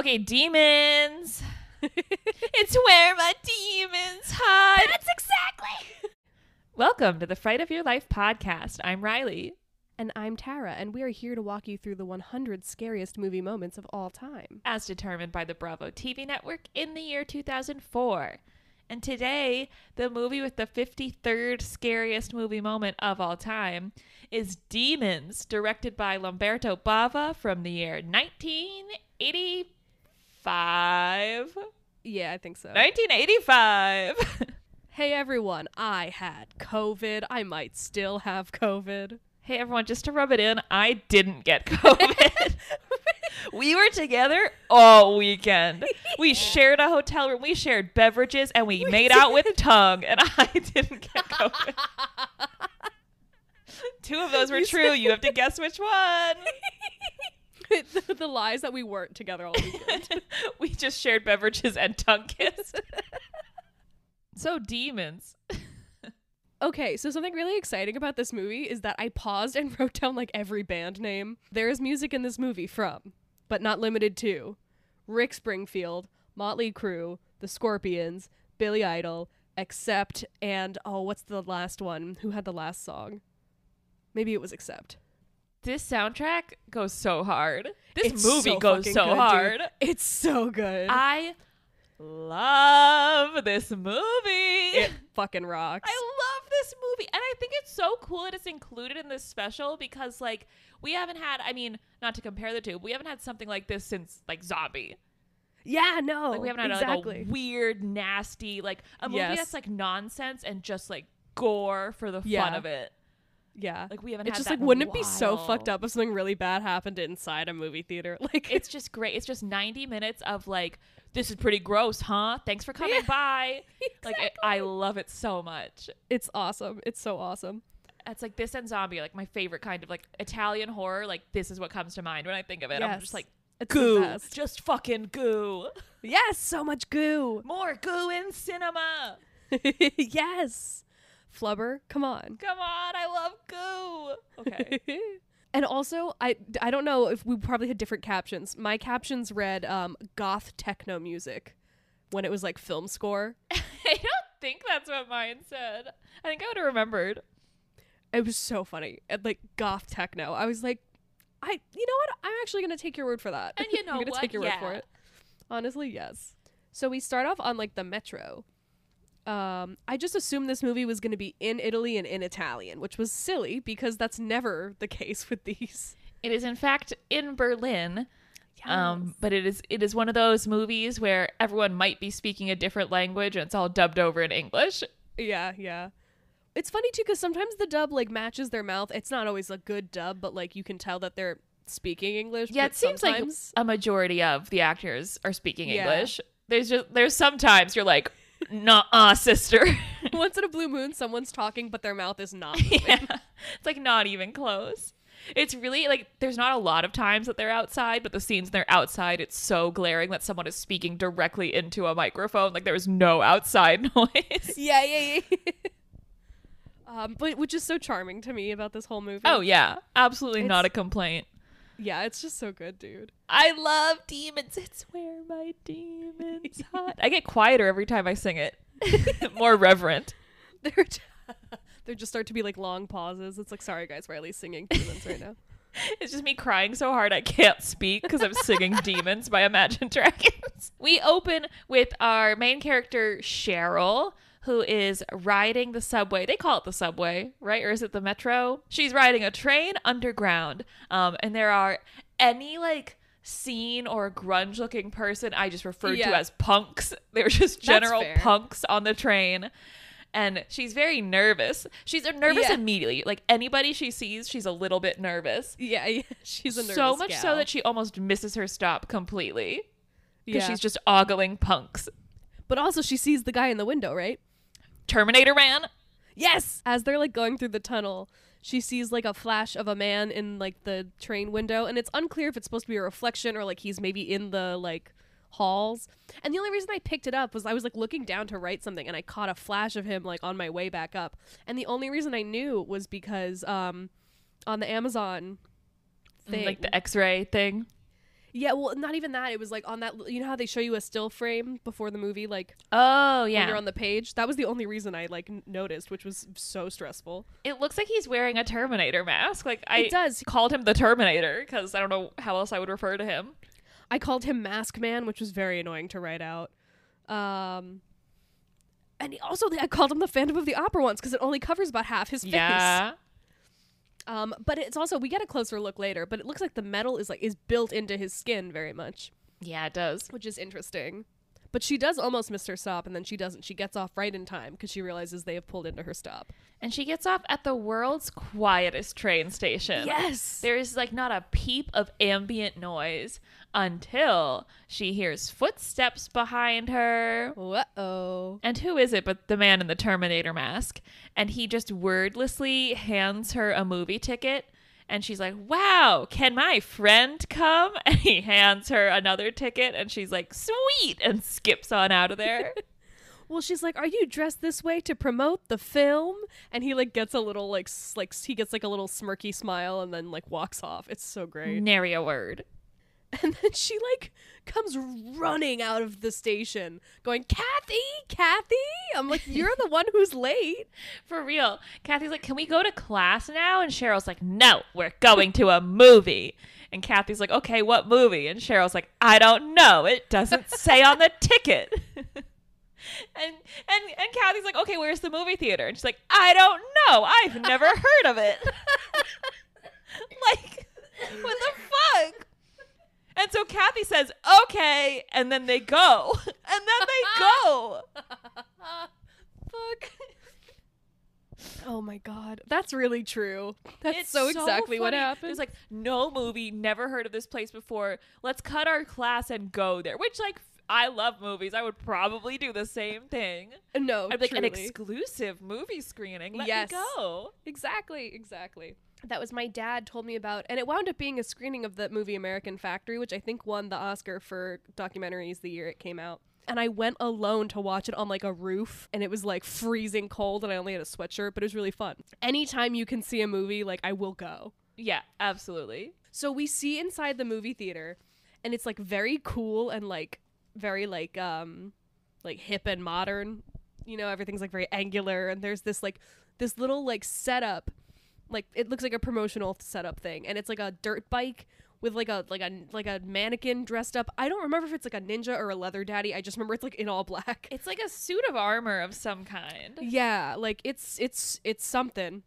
Okay, demons. it's where my demons hide. That's exactly. Welcome to the Fright of Your Life podcast. I'm Riley. And I'm Tara, and we are here to walk you through the 100 scariest movie moments of all time. as determined by the Bravo TV network in the year 2004. And today, the movie with the 53rd scariest movie moment of all time is Demons, directed by Lamberto Bava from the year 1985. Yeah, I think so. 1985. Hey everyone, I had COVID. I might still have COVID. hey everyone, just to rub it in, I didn't get COVID. we were together all weekend. We shared a hotel room, we shared beverages, and we, made out with a tongue, and I didn't get COVID. Two of those were true. You have to guess which one. the, the lies that we weren't together all weekend. we just shared beverages and tongue kissed. so demons. okay, so something really exciting about this movie is that I paused and wrote down like every band name. There is music in this movie from, but not limited to, Rick Springfield, Motley Crue, The Scorpions, Billy Idol, Accept, and oh, what's the last one? Who had the last song? Maybe it was Accept. This soundtrack goes so hard. This It's movie so goes so good, dude. hard. It's so good. I love this movie. it fucking rocks. I love this movie. And I think it's so cool that it's included in this special because like we haven't had I mean, not to compare the two, we haven't had something like this since like Zombie. yeah, no. Like we haven't had exactly. like a weird, nasty, like a movie Yes. that's like nonsense and just like gore for the fun of it. yeah. Like we haven't It's had just like, wouldn't it be so fucked up if something really bad happened inside a movie theater? Like, It's just great. It's just 90 minutes of like this is pretty gross, huh? Thanks for coming Yeah. by. Like it, I love it so much. it's awesome. It's so awesome. It's like this and zombie, like my favorite kind of like Italian horror. Like this is what comes to mind when I think of it. I'm just like It's goo, just fucking goo. Yes, so much goo. More goo in cinema. yes. Flubber, come on. Come on, I love goo. Okay. And also, I I don't know if we probably had different captions. My captions read um, goth techno music when it was like film score. I don't think that's what mine said. I think I would have remembered. It was so funny. And, like goth techno. I was like, I you know what? I'm actually gonna take your word for that. And you know I'm gonna what? take your word for Yeah. it. Honestly, yes. So we start off on like the metro. Um, I just assumed this movie was gonna be in Italy and in Italian, which was silly because that's never the case with these. It is in fact in Berlin. Um, but it is it is one of those movies where everyone might be speaking a different language and it's all dubbed over in English. Yeah, yeah. It's funny too because sometimes the dub like matches their mouth. It's not always a good dub, but like you can tell that they're speaking English. Yeah, it seems like a majority of the actors are speaking Yeah. English. There's just there's sometimes you're like, nah, uh, sister. once in a blue moon, someone's talking, but their mouth is not. yeah, it's like not even close. It's really like there's not a lot of times that they're outside, but the scenes they're outside, it's so glaring that someone is speaking directly into a microphone. Like there is no outside noise. Yeah, yeah, yeah. um, but which is so charming to me about this whole movie. Oh yeah, absolutely not a complaint. Yeah, it's just so good, dude. I love demons. It's where my demons hide. I get quieter every time I sing it. More reverent. They're t- there just start to be like long pauses. It's like, sorry guys, Riley's singing demons right now. It's just me crying so hard I can't speak because I'm singing Demons by Imagine Dragons. We open with our main character, Cheryl, who is riding the subway. They call it the subway, right? Or is it the metro? She's riding a train underground. Um, and there are any like scene or grunge looking person I just referred to as punks. They were just general punks on the train. And she's very nervous. She's nervous Yeah. immediately. Like anybody she sees, she's a little bit nervous Yeah, yeah. she's a nervous so much gal. so that she almost misses her stop completely because yeah. she's just ogling punks. But also, she sees the guy in the window, right? Terminator Man? Yes. As they're like going through the tunnel, she sees like a flash of a man in like the train window, and it's unclear if it's supposed to be a reflection or like he's maybe in the like halls. And the only reason I picked it up was I was like looking down to write something and I caught a flash of him like on my way back up. And the only reason I knew was because um on the Amazon thing. Like the X-ray thing. Yeah, well, not even that. It was like on that. You know how they show you a still frame before the movie, like Oh when yeah. you're on the page. That was the only reason I like n- noticed, which was so stressful. it looks like he's wearing a Terminator mask. Like I it does. called him the Terminator because I don't know how else I would refer to him. I called him Mask Man, which was very annoying to write out. Um, and also I called him the Phantom of the Opera once because it only covers about half his face. Yeah. Um, but it's also we get a closer look later, but it looks like the metal is like is built into his skin very much, Yeah, it does. which is interesting. But she does almost miss her stop, and then she doesn't. She gets off right in time because she realizes they have pulled into her stop. And she gets off at the world's quietest train station. Yes. There is like not a peep of ambient noise until she hears footsteps behind her. Uh oh. And who is it but the man in the Terminator mask? And he just wordlessly hands her a movie ticket. And she's like, wow, can my friend come? And he hands her another ticket. And she's like, sweet. And skips on out of there. Well, she's like, "Are you dressed this way to promote the film?" And he like gets a little like s- like he gets like a little smirky smile and then like walks off. It's so great. Nary a word. And then she like comes running out of the station, going, "Kathy, Kathy!" I'm like, "You're the one who's late." For real. Kathy's like, can we go to class now? And Cheryl's like, no, we're going to a movie. And Kathy's like, okay, what movie? And Cheryl's like, I don't know. It doesn't say on the ticket. and and and Kathy's like, okay, where's the movie theater? And she's like, I don't know. I've never heard of it. like, what the fuck? And so Kathy says, okay, and then they go. And then they go. Fuck. Oh my god, that's really true. That's It's so exactly what funny. happened. There's like no movie, never heard of this place before. Let's cut our class and go there. Which like I love movies. I would probably do the same thing. no, I'd be like an exclusive movie screening. Let Yes. me go. Exactly, exactly. That was my dad told me about, and it wound up being a screening of the movie American Factory, which I think won the Oscar for documentaries the year it came out. And I went alone to watch it on like a roof, and it was like freezing cold, and I only had a sweatshirt, but it was really fun. Anytime you can see a movie, like I will go. Yeah, absolutely. So we see inside the movie theater, and it's like very cool and like very like um like hip and modern. You know, everything's like very angular, and there's this like this little like setup, like it looks like a promotional setup thing, and it's like a dirt bike with like a like a like a mannequin dressed up. I don't remember if it's like a ninja or a leather daddy. I just remember it's like in all black. It's like a suit of armor of some kind. Yeah, like it's it's it's something.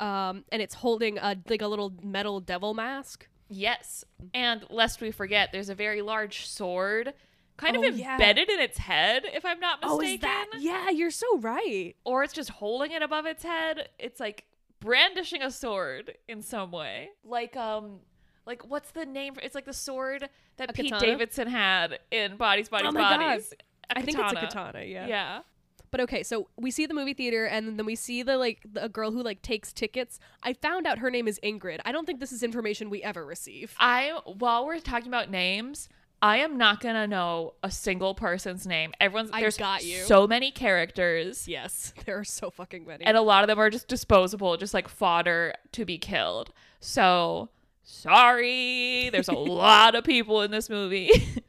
Um, and it's holding a like a little metal devil mask. Yes. And lest we forget, there's a very large sword kind Oh, of yeah. embedded in its head, if I'm not mistaken. Oh, is that? Yeah, you're so right. or it's just holding it above its head. It's like brandishing a sword in some way. Like um like what's the name for it's like the sword that A Pete katana? Davidson had in Bodies Bodies Oh my God. Bodies. I think it's a katana, yeah. Yeah. But okay, so we see the movie theater, and then we see the like the, a girl who like takes tickets. I found out her name is Ingrid. I don't think this is information we ever receive. I while we're talking about names, I am not gonna know a single person's name. Everyone's I there's got you. so many characters. Yes, there are so fucking many. and a lot of them are just disposable, just like fodder to be killed. So sorry, there's a lot of people in this movie.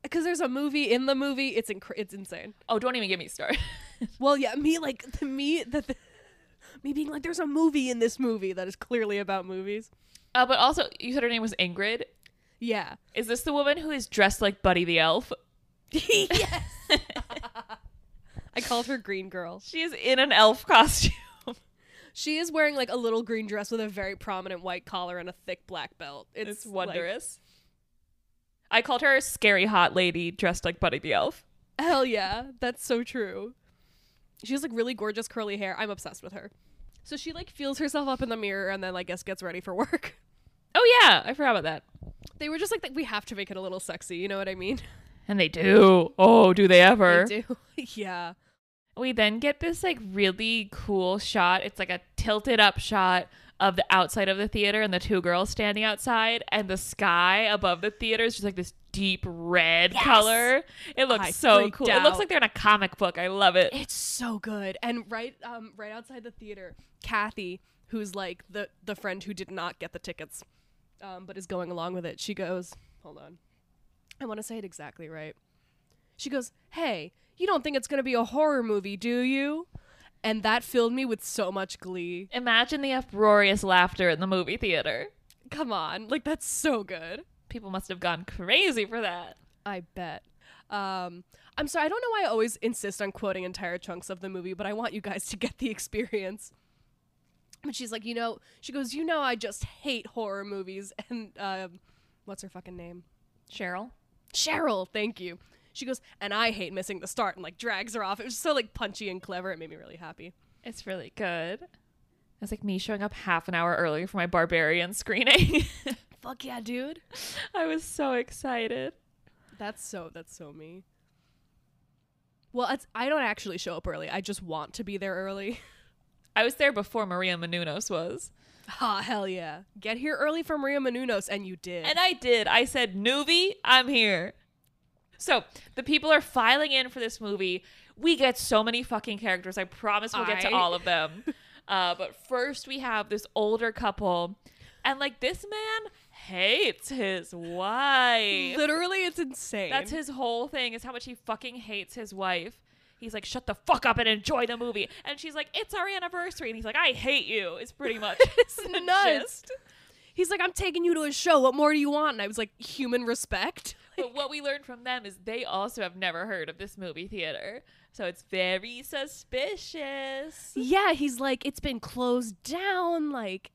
Because there's a movie in the movie, it's inc- it's insane. oh, don't even get me started. Well, yeah, me like the me the, the me being like, there's a movie in this movie that is clearly about movies. Uh, but also, you said her name was Ingrid. Yeah. Is this the woman who is dressed like Buddy the Elf? yes. I called her Green Girl. She is in an elf costume. She is wearing like a little green dress with a very prominent white collar and a thick black belt. It's, It's like, wondrous. I called her a scary hot lady dressed like Buddy the Elf. hell yeah, that's so true. She has like really gorgeous curly hair. I'm obsessed with her. So she like feels herself up in the mirror and then I guess gets ready for work. Oh yeah, I forgot about that. They were just like, we have to make it a little sexy. You know what I mean? And they do. Oh, do they ever? They do. yeah. We then get this like really cool shot. It's like a tilted up shot of the outside of the theater and the two girls standing outside and the sky above the theater is just like this deep red Yes! color. It looks I so cool. It looks like they're in a comic book. I love it. It's so good. And right um right outside the theater, Kathy who's like the the friend who did not get the tickets, um, but is going along with it. She goes, "Hold on, I want to say it exactly right." She goes, "Hey, you don't think it's gonna be a horror movie, do you?" And that filled me with so much glee. Imagine the uproarious laughter in the movie theater. Come on, like that's so good. People must have gone crazy for that. I bet. Um, I'm sorry, I don't know why I always insist on quoting entire chunks of the movie, but I want you guys to get the experience. But she's like, you know, she goes, you know, I just hate horror movies. And um, what's her fucking name? Cheryl? Cheryl, thank you. She goes, and I hate missing the start, and like drags her off. It was so like punchy and clever. It made me really happy. It's really good. It's like me showing up half an hour early for my Barbarian screening. Fuck yeah, dude. I was so excited. That's so that's so me. Well, it's, I don't actually show up early. I just want to be there early. I was there before Maria Menounos was. Ha, hell yeah. Get here early for Maria Menounos, and you did. And I did. I said, Nuvi, I'm here. So the people are filing in for this movie. We get so many fucking characters. I promise we'll get to all of them. uh, but first, we have this older couple. And like this man hates his wife. Literally, it's insane. That's his whole thing is how much he fucking hates his wife. He's like, shut the fuck up and enjoy the movie. And she's like, it's our anniversary. And he's like, I hate you. It's pretty much It's nuts. gist. He's like, I'm taking you to a show. What more do you want? And I was like, human respect. But what we learned from them is they also have never heard of this movie theater. So it's very suspicious. Yeah, he's like, it's been closed down. Like,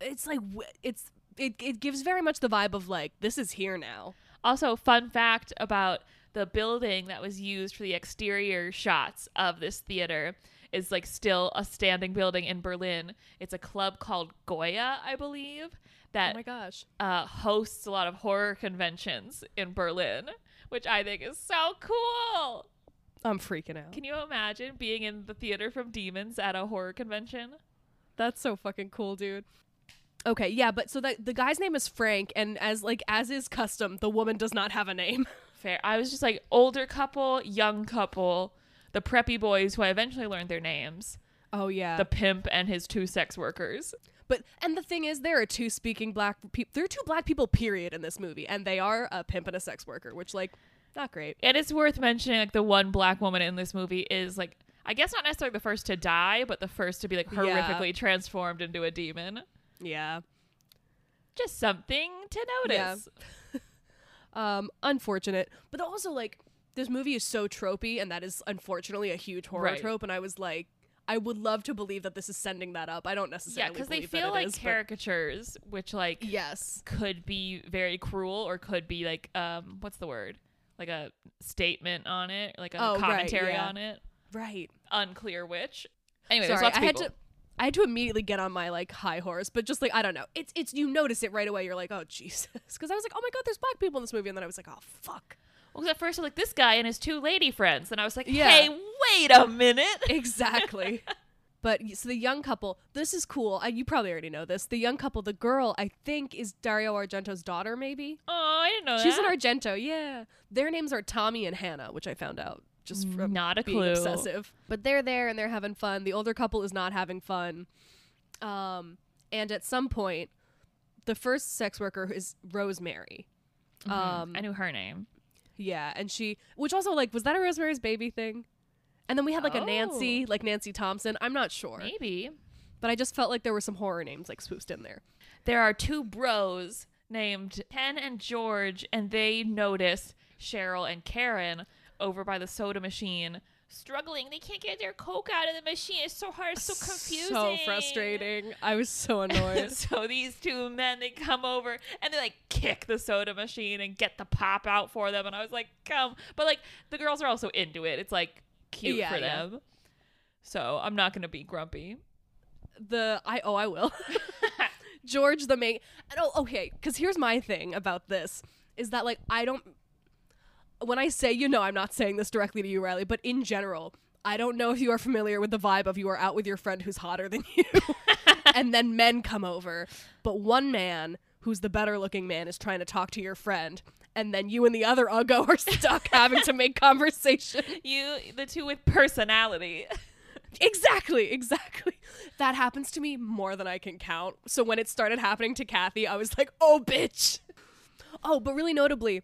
it's like, it's, it, it gives very much the vibe of like, this is here now. Also, fun fact about the building that was used for the exterior shots of this theater is like still a standing building in Berlin. It's a club called Goya, I believe, Oh that my gosh. uh, hosts a lot of horror conventions in Berlin, which I think is so cool. I'm freaking out. Can you imagine being in the theater from Demons at a horror convention? That's so fucking cool, dude. Okay, yeah, but so that the guy's name is Frank, and as like as is custom, the woman does not have a name. Fair. I was just like older couple, young couple, the preppy boys who I eventually learned their names, Oh yeah. the pimp and his two sex workers. but and the thing is, there are two speaking black people. There are two black people, period, in this movie, and they are a pimp and a sex worker, which like not great. And it's worth mentioning like the one black woman in this movie is like I guess not necessarily the first to die, but the first to be like Yeah. horrifically transformed into a demon. Yeah. Just something to notice. Um, unfortunate, but also like this movie is so tropey, and that is unfortunately a huge horror Right. trope. And I was like, I would love to believe that this is sending that up. I don't necessarily Yeah, because they feel like is, but- caricatures, which like Yes. could be very cruel or could be like um what's the word like a statement on it like a Oh, right, commentary yeah. on it Right. unclear which anyway there's Sorry, I had to. I had to immediately get on my like high horse, but just like I don't know, it's it's you notice it right away. You're like, oh Jesus, because I was like, oh my god, there's black people in this movie, and then I was like, oh fuck, well 'cause at first I'm like this guy and his two lady friends and I was like Yeah. hey wait a minute exactly. but so the young couple, this is cool. I, you probably already know this. The young couple, the girl, I think is Dario Argento's daughter, maybe. oh I didn't know She's that an Argento, yeah. Their names are Tommy and Hannah, which I found out just from Not a being clue. obsessive. But they're there and they're having fun. The older couple is not having fun. Um, and at some point, the first sex worker is Rosemary. Um, I knew her name yeah, and she, which also like, was that a Rosemary's Baby thing? And then we had like a Nancy, Oh. like Nancy Thompson. I'm not sure, maybe but I just felt like there were some horror names like swooped in there. there are two bros named Ken and George, and they notice Cheryl and Karen over by the soda machine struggling. They can't get their Coke out of the machine. It's so hard. It's so confusing. So frustrating. I was so annoyed. so these two men, they come over and they like kick the soda machine and get the pop out for them. And I was like, come. But like the girls are also into it. It's like cute Yeah, for yeah. them. So I'm not going to be grumpy. the I oh I will. George the main and oh okay, because here's my thing about this is that like I don't when I say you know I'm not saying this directly to you Riley, but in general I don't know if you are familiar with the vibe of you are out with your friend who's hotter than you, and then men come over, but one man who's the better looking man is trying to talk to your friend, and then you and the other uggo are stuck having to make conversation. You, the two with personality. Exactly, exactly. That happens to me more than I can count. So when it started happening to Kathy, I was like, "Oh, bitch." Oh, but really notably,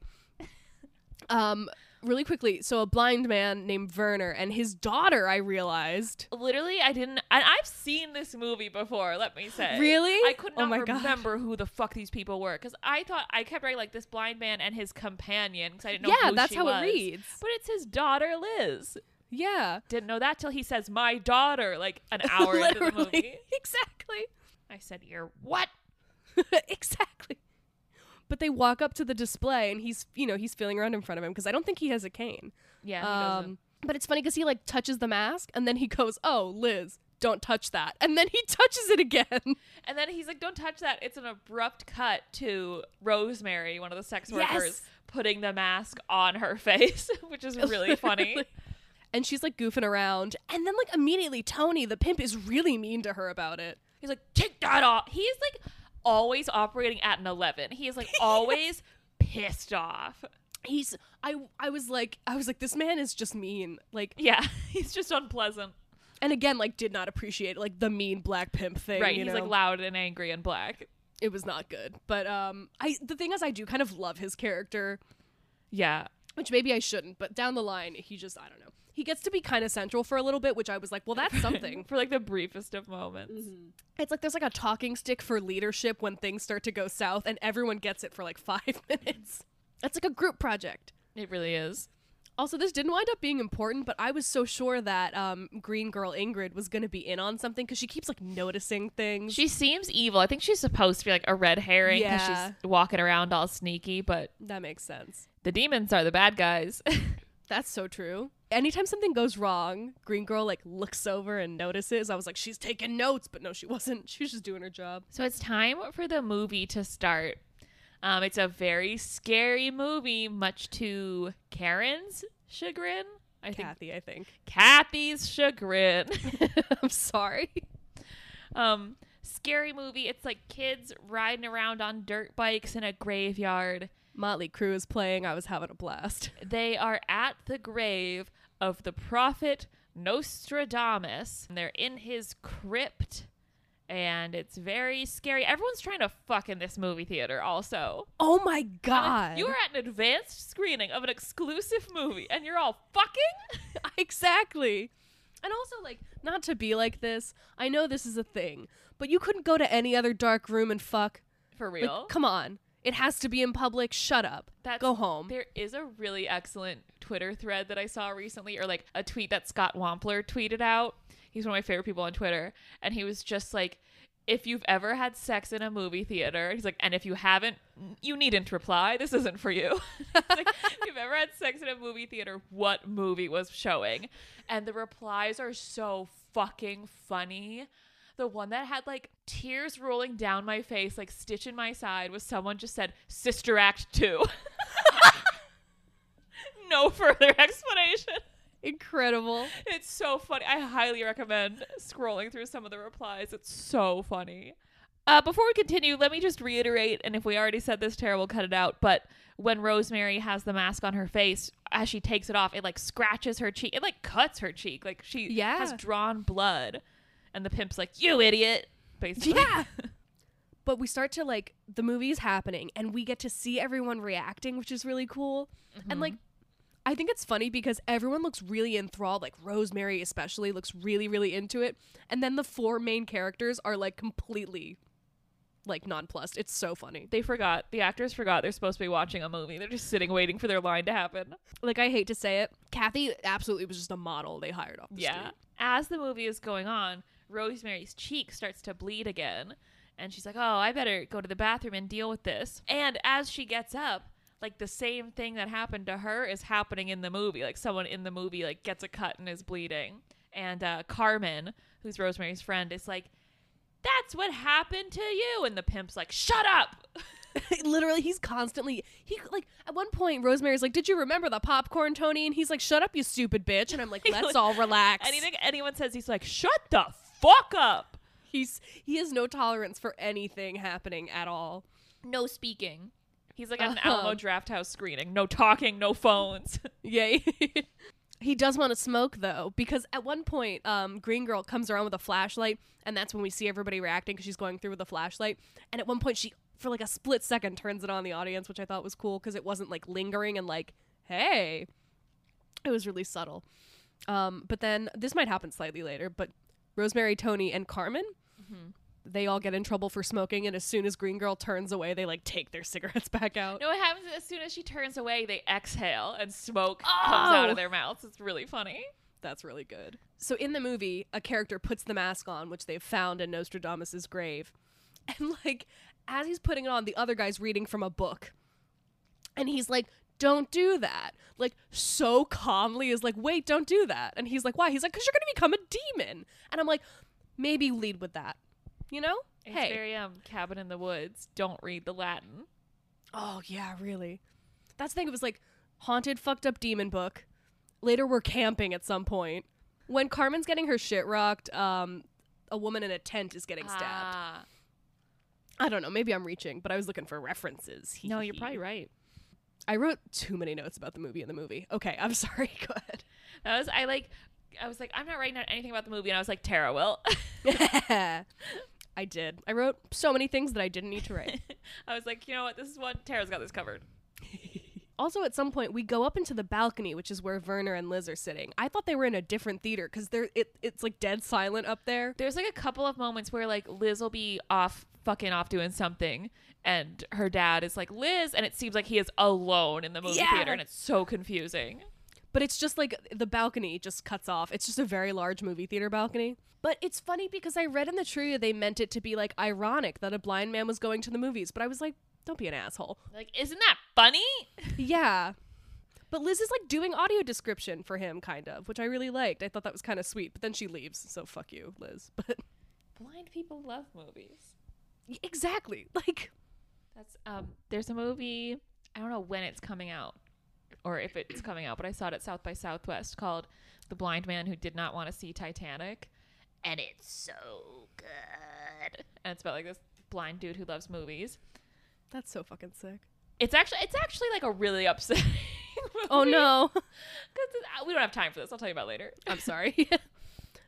um, really quickly, so a blind man named Werner and his daughter, I realized. Literally, I didn't. And I've seen this movie before. Let me say. Really? I could Oh not God. remember who the fuck these people were because I thought I kept writing like this blind man and his companion because I didn't know. yeah, who that's how was. it reads. But it's his daughter Liz. Yeah. Didn't know that till he says my daughter like an hour into the movie. exactly. I said, "You're what?" exactly. But they walk up to the display and he's, you know, he's feeling around in front of him because I don't think he has a cane. Yeah. Um, but it's funny because he like touches the mask and then he goes, "Oh, Liz, don't touch that," and then he touches it again. And then he's like, "Don't touch that." It's an abrupt cut to Rosemary, one of the sex Yes. workers, putting the mask on her face, which is really funny. And she's like goofing around, and then like immediately Tony, the pimp, is really mean to her about it. He's like, "Take that off." He's like always operating at an eleven. He is like always pissed off. He's I I was like I was like this man is just mean. Like Yeah, he's just unpleasant. and again like did not appreciate like the mean black pimp thing. right? He's know? like loud and angry and black. it was not good. But um I the thing is I do kind of love his character. Yeah, which maybe I shouldn't, but down the line, he just, I don't know. He gets to be kind of central for a little bit, which I was like, well, that's something. for like the briefest of moments. it's like there's like a talking stick for leadership when things start to go south, and everyone gets it for like five minutes. That's like a group project. It really is. Also, this didn't wind up being important, but I was so sure that um, Green Girl Ingrid was going to be in on something because she keeps like noticing things. She seems evil. I think she's supposed to be like a red herring because Yeah. she's walking around all sneaky, but that makes sense. The demons are the bad guys. That's so true. Anytime something goes wrong, Green Girl like looks over and notices. I was like, she's taking notes, but no, she wasn't. She was just doing her job. so it's time for the movie to start. Um, it's a very scary movie, much to Karen's chagrin. I think Kathy, I think. Kathy's chagrin. I'm sorry. um, scary movie. It's like kids riding around on dirt bikes in a graveyard. Motley Crue is playing. I was having a blast. They are at the grave of the prophet Nostradamus. And they're in his crypt. And it's very scary. Everyone's trying to fuck in this movie theater, also. Oh my god. You are at an advanced screening of an exclusive movie, and you're all fucking? exactly. And also, like, not to be like this. I know this is a thing, but you couldn't go to any other dark room and fuck. For Like, real? come on. It has to be in public. Shut up. That's- go home. There is a really excellent Twitter thread that I saw recently, or like a tweet that Scott Wampler tweeted out. He's one of my favorite people on Twitter. And he was just like, if you've ever had sex in a movie theater, he's like, and if you haven't, you needn't reply. This isn't for you. Like, if you've ever had sex in a movie theater, what movie was showing? And the replies are so fucking funny. The one that had like tears rolling down my face, like stitch in my side, was someone just said Sister Act 2. no further explanation. Incredible. It's so funny. I highly recommend scrolling through some of the replies. It's so funny. Uh, before we continue, let me just reiterate, and if we already said this, Tara will cut it out. But when Rosemary has the mask on her face, as she takes it off, it like scratches her cheek. It like cuts her cheek. Like she Yeah. has drawn blood. And the pimp's like, "You idiot!" Basically, Yeah. but we start to like the movie's happening and we get to see everyone reacting, which is really cool. And mm-hmm. like I think it's funny because everyone looks really enthralled, like Rosemary especially looks really really into it. And then the four main characters are like completely like nonplussed. It's so funny. they forgot. The actors forgot they're supposed to be watching a movie. They're just sitting waiting for their line to happen. Like I hate to say it, Kathy absolutely was just a model they hired off the Yeah. street. As the movie is going on, Rosemary's cheek starts to bleed again. And she's like, oh, I better go to the bathroom and deal with this. And as she gets up, like the same thing that happened to her is happening in the movie. Like someone in the movie like gets a cut and is bleeding. And uh, Carmen, who's Rosemary's friend, is like, that's what happened to you. And the pimp's like, shut up. Literally, he's constantly he like at one point Rosemary's like, "Did you remember the popcorn, Tony?" And he's like, "Shut up, you stupid bitch." And I'm like, "Let's all relax." Anything anyone says, he's like, shut the fuck up. He's he has no tolerance for anything happening at all. No speaking. He's like at an Uh-huh. Alamo Draft House screening. No talking, no phones. Yay. He does want to smoke though, because at one point, um, Green Girl comes around with a flashlight, and that's when we see everybody reacting because she's going through with a flashlight. And at one point, she, for like a split second, turns it on the audience, which I thought was cool because it wasn't like lingering and like, hey, it was really subtle. Um, but then this might happen slightly later, but Rosemary, Tony, and Carmen, mm-hmm. they all get in trouble for smoking, and as soon as Green Girl turns away, they like take their cigarettes back out. No, what happens is as soon as she turns away, they exhale and smoke comes out Oh! of their mouths. It's really funny. That's really good. So in the movie, a character puts the mask on, which they've found in Nostradamus's grave. And like as he's putting it on, the other guy's reading from a book. And he's like, "Don't do that." Like so calmly is like, "Wait, don't do that." And he's like, "Why?" He's like, "Cuz you're going to become a demon." And I'm like, "Maybe lead with that." You know? It's hey. very um cabin in the woods. Don't read the Latin. Oh yeah, really. That's the thing. It was like haunted, fucked up demon book. Later, we're camping at some point. When Carmen's getting her shit rocked, um, a woman in a tent is getting stabbed. Ah. I don't know. Maybe I'm reaching, but I was looking for references. No, you're probably right. I wrote too many notes about the movie in the movie. Okay, I'm sorry. Go ahead. That was I like. I was like, I'm not writing down anything about the movie, and I was like, Tara will. ahead. I did. I wrote so many things that I didn't need to write. I was like, you know what? This is what Tara's got this covered. Also, at some point, we go up into the balcony, which is where Werner and Liz are sitting. I thought they were in a different theater because they're it, it's like dead silent up there. There's like a couple of moments where like Liz will be off, fucking off doing something, and her dad is like Liz, and it seems like he is alone in the movie Yeah. theater, and it's so confusing. But it's just like the balcony just cuts off. It's just a very large movie theater balcony. But it's funny because I read in the trivia they meant it to be like ironic that a blind man was going to the movies, but I was like, don't be an asshole. Like, isn't that funny? yeah. But Liz is like doing audio description for him, kind of, which I really liked. I thought that was kind of sweet. But then she leaves, so fuck you, Liz. But Blind people love movies. exactly, like That's um. There's a movie. I don't know when it's coming out, or if it's coming out, but I saw it at South by Southwest called "The Blind Man Who Did Not Want to See Titanic," and it's so good. And it's about like this blind dude who loves movies. that's so fucking sick. It's actually it's actually like a really upsetting. Oh no. Because we don't have time for this. I'll tell you about it later. I'm sorry.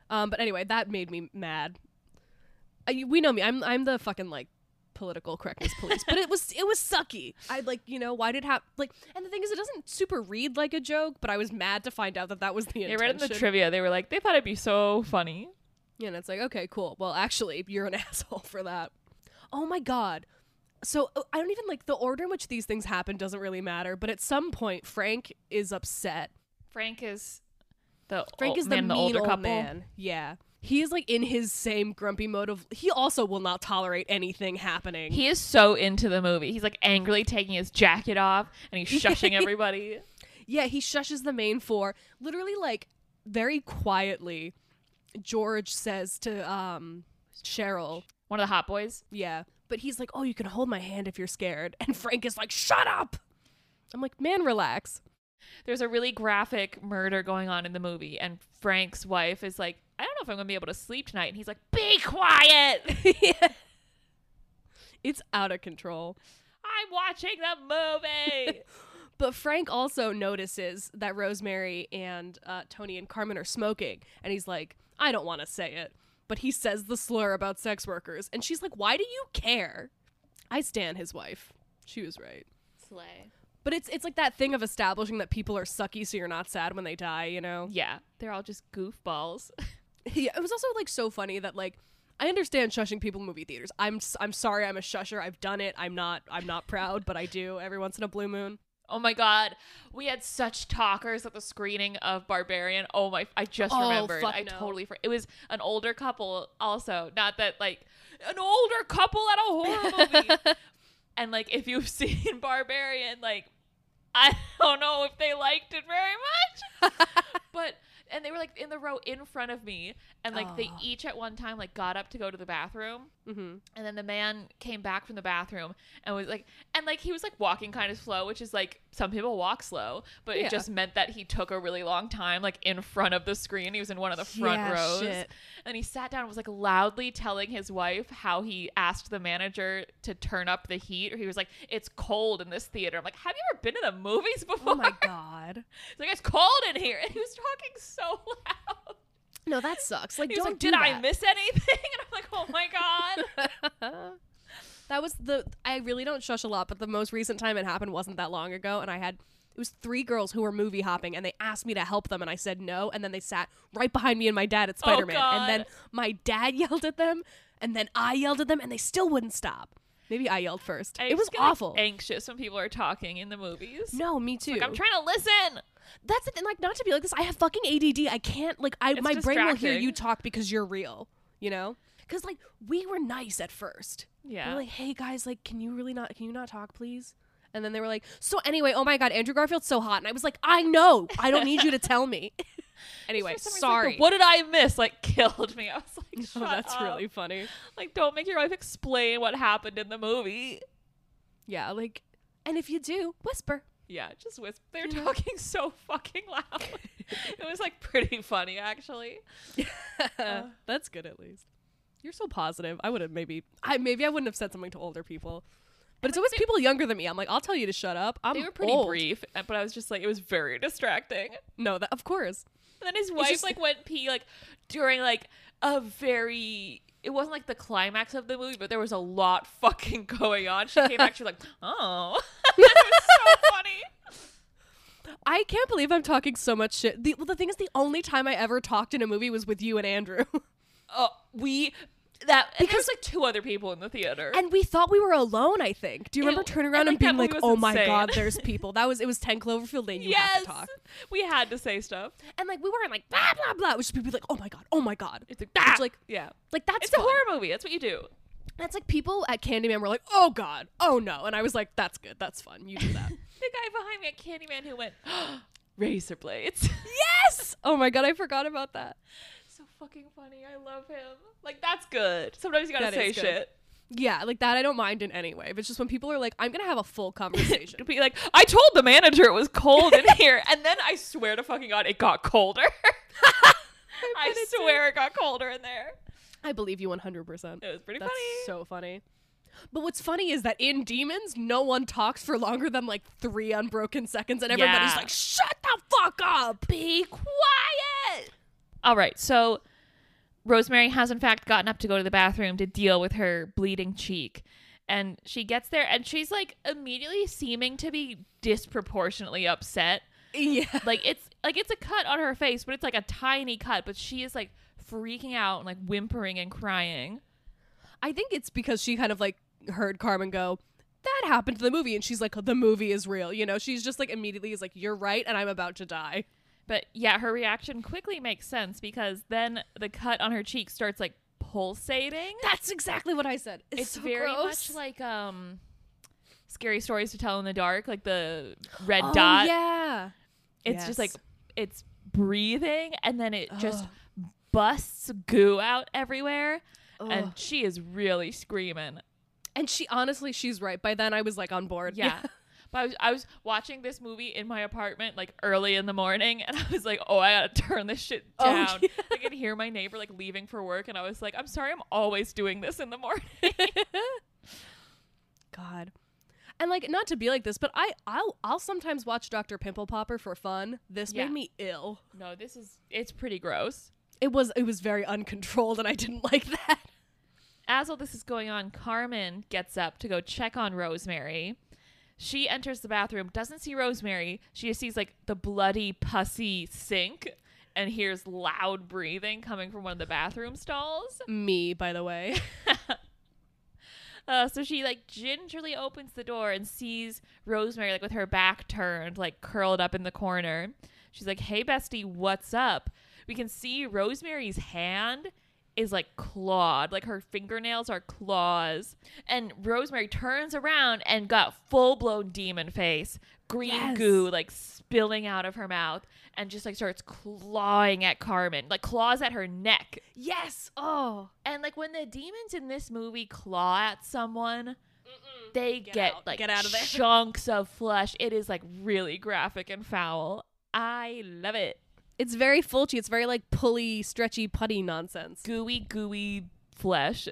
um, but anyway, that made me mad. I, we know me. I'm I'm the fucking like political correctness police, but it was it was sucky. I like you know why did have like and the thing is it doesn't super read like a joke, but I was mad to find out that that was the intention. read in the trivia. They were like they thought it'd be so funny. Yeah, and it's like okay, cool. Well, actually, you're an asshole for that. Oh my god. So uh, I don't even like the order in which these things happen doesn't really matter, but at some point Frank is upset Frank is the Frank is the man, the older old couple. man. Yeah. He's like in his same grumpy mode of he also will not tolerate anything happening. He is so into the movie. He's like angrily taking his jacket off and he's shushing everybody. yeah, he shushes the main four. Literally like very quietly George says to um Cheryl, One of the hot boys. yeah, but he's like, "Oh, you can hold my hand if you're scared." And Frank is like, "Shut up." I'm like, "Man, relax." There's a really graphic murder going on in the movie, and Frank's wife is like, I don't know if I'm gonna be able to sleep tonight. And he's like, Be quiet. yeah. It's out of control. I'm watching the movie. But Frank also notices that Rosemary and uh, Tony and Carmen are smoking, and he's like, I don't want to say it. But he says the slur about sex workers, and she's like, Why do you care? I stan his wife. She was right. Slay. But it's it's like that thing of establishing that people are sucky so you're not sad when they die, you know? Yeah, they're all just goofballs. Yeah, it was also like so funny that like I understand shushing people in movie theaters. I'm I'm sorry I'm a shusher. I've done it. I'm not I'm not proud, but I do every once in a blue moon. Oh my god, we had such talkers at the screening of Barbarian. Oh my, I just Oh, remembered. I no. totally for- it was an older couple also, not that like an older couple at a horror movie. and like if you've seen Barbarian, like I don't know if they liked it very much. but and they were like in the row in front of me and like they each at one time like got up to go to the bathroom Mm-hmm. And then the man came back from the bathroom and was like, and like he was like walking kind of slow, which is like some people walk slow, but Yeah. it just meant that he took a really long time, like in front of the screen. He was in one of the front Yeah, rows. shit. And he sat down and was like loudly telling his wife how he asked the manager to turn up the heat, or he was like, it's cold in this theater. I'm like, have you ever been to the movies before? Oh my god. He's like, it's cold in here. And he was talking so loud. No, that sucks. Like, don't like, do did I miss anything? And I'm like, oh my God. that was the I really don't shush a lot, but the most recent time it happened wasn't that long ago, and I had it was three girls who were movie hopping, and they asked me to help them, and I said no, and then they sat right behind me and my dad at Oh, Spider Man, and then my dad yelled at them, and then I yelled at them, and they still wouldn't stop. Maybe I yelled first. I it was get, like, awful. anxious when people are talking in the movies. no, me too. Like, I'm trying to listen. That's the thing. Like, not to be like this. I have fucking ADD. I can't like. I It's my brain will hear distracting. you talk because you're real. You know. Because like we were nice at first. Yeah. We're like, hey guys, like, can you really not? Can you not talk, please? And then they were like, so anyway, oh my god, Andrew Garfield's so hot, and I was like, I know. I don't need you to tell me. anyway, For some reason, like, sorry. what did I miss? Like killed me. I was like, Oh, that's up. really funny. like don't make your wife explain what happened in the movie. Yeah, like, and if you do, whisper. Yeah, just whisper. They're talking so fucking loud. it was like pretty funny actually. Uh. That's good at least. You're so positive. I would have maybe I maybe I wouldn't have said something to older people. But it's always people younger than me. I'm like, I'll tell you to shut up. I'm They were pretty old. brief, uh, but I was just like, it was very distracting. No, that of course. And then his wife just- like went pee like during like a very it wasn't like the climax of the movie, but there was a lot fucking going on. She came back, she was like, oh. it was so funny. I can't believe I'm talking so much shit. The, well, the thing is, the only time I ever talked in a movie was with you and Andrew. Oh, we that and Because- like two other people in the theater. and we thought we were alone, I think. Do you It- remember turning around and, like, being like, oh my insane." god, there's people? That was, it was 10 Cloverfield Lane. You yes, have to talk. we had to say stuff. And like, we weren't like, blah, blah, blah. Which people be like, oh my god, oh my god. It's like, ah! like, yeah, like that's it's a horror movie. That's what you do. That's like people at Candyman were like, oh god, oh no. And I was like, that's good, that's fun. You do that. The guy behind me at Candyman who went razor blades. yes! Oh my god, I forgot about that. Fucking funny. I love him. Like that's good. Sometimes you gotta That say is good. shit. Yeah, like that I don't mind in any way. But it's just when people are like, I'm gonna have a full conversation. to be like, I told the manager it was cold in here, and then I swear to fucking god, it got colder. I swear it got colder in there. I believe you 100%. It was pretty That's funny. so funny. But what's funny is that in Demons, no one talks for longer than like three unbroken seconds, and everybody's Yeah. like, shut the fuck up! Be quiet. All right, so Rosemary has in fact gotten up to go to the bathroom to deal with her bleeding cheek. And she gets there and she's like immediately seeming to be disproportionately upset. Yeah. Like it's like it's a cut on her face, but it's like a tiny cut, but she is like freaking out and like whimpering and crying. I think it's because she kind of like heard Carmen go, that happened to the movie. And she's like, the movie is real. You know, she's just like immediately is like, you're right, and I'm about to die. But yeah, her reaction quickly makes sense because then the cut on her cheek starts like pulsating. That's exactly what I said. It's, it's so very gross. much like um scary stories to tell in the dark like the red oh, dot Yeah. it's just like it's breathing and then it just busts goo out everywhere Ugh. and she is really screaming And she honestly, she's right. By then, I was like on board. yeah but I was, I was watching this movie in my apartment like early in the morning and i was like oh i gotta turn this shit Oh, down yeah. i could hear my neighbor like leaving for work and i was like i'm sorry i'm always doing this in the morning God. And like not to be like this, but I I'll I'll sometimes watch Dr. Pimple Popper for fun. This Yeah. made me ill. no this is it's pretty gross It was it was very uncontrolled and I didn't like that. as all this is going on, Carmen gets up to go check on Rosemary. She enters the bathroom, doesn't see Rosemary. She just sees like the bloody, pussy sink and hears loud breathing coming from one of the bathroom stalls. Me, by the way. Uh, so she like gingerly opens the door and sees Rosemary like with her back turned, like curled up in the corner. She's like, "Hey, bestie, what's up?" We can see Rosemary's hand is like clawed, like her fingernails are claws. And Rosemary turns around and got full blown demon face, green Yes. goo like spilling out of her mouth, and just like starts clawing at Carmen, like claws at her neck. Yes. Oh. And like when the demons in this movie claw at someone, they Get get, like Get out of there. chunks of flesh. It is like really graphic and foul. I love it. It's very Fulci. It's very like pulley, stretchy, putty nonsense. Gooey, gooey flesh.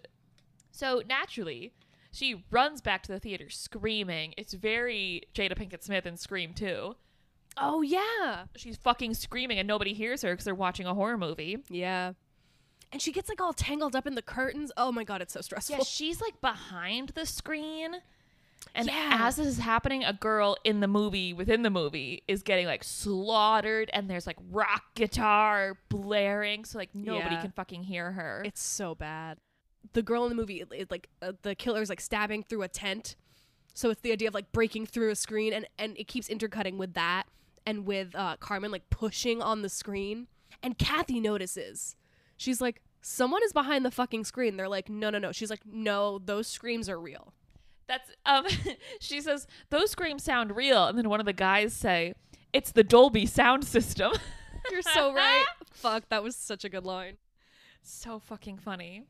So naturally, she runs back to the theater screaming. It's very Jada Pinkett Smith in Scream too. Oh yeah. She's fucking screaming and nobody hears her because they're watching a horror movie. Yeah. And she gets like all tangled up in the curtains. Oh my god, it's so stressful. Yeah, she's like behind the screen. And Yeah. as this is happening, a girl in the movie, within the movie, is getting like slaughtered, and there's like rock guitar blaring, so like nobody Yeah. can fucking hear her. It's so bad. The girl in the movie, it, it, like uh, the killer's like stabbing through a tent, so it's the idea of like breaking through a screen, and and it keeps intercutting with that, and with uh, Carmen like pushing on the screen, and Kathy notices. She's like, someone is behind the fucking screen. They're like, no, no, no. She's like, no, those screams are real. That's um. she says those screams sound real, and then one of the guys say, "It's the Dolby sound system." You're so right. Fuck, that was such a good line. so fucking funny.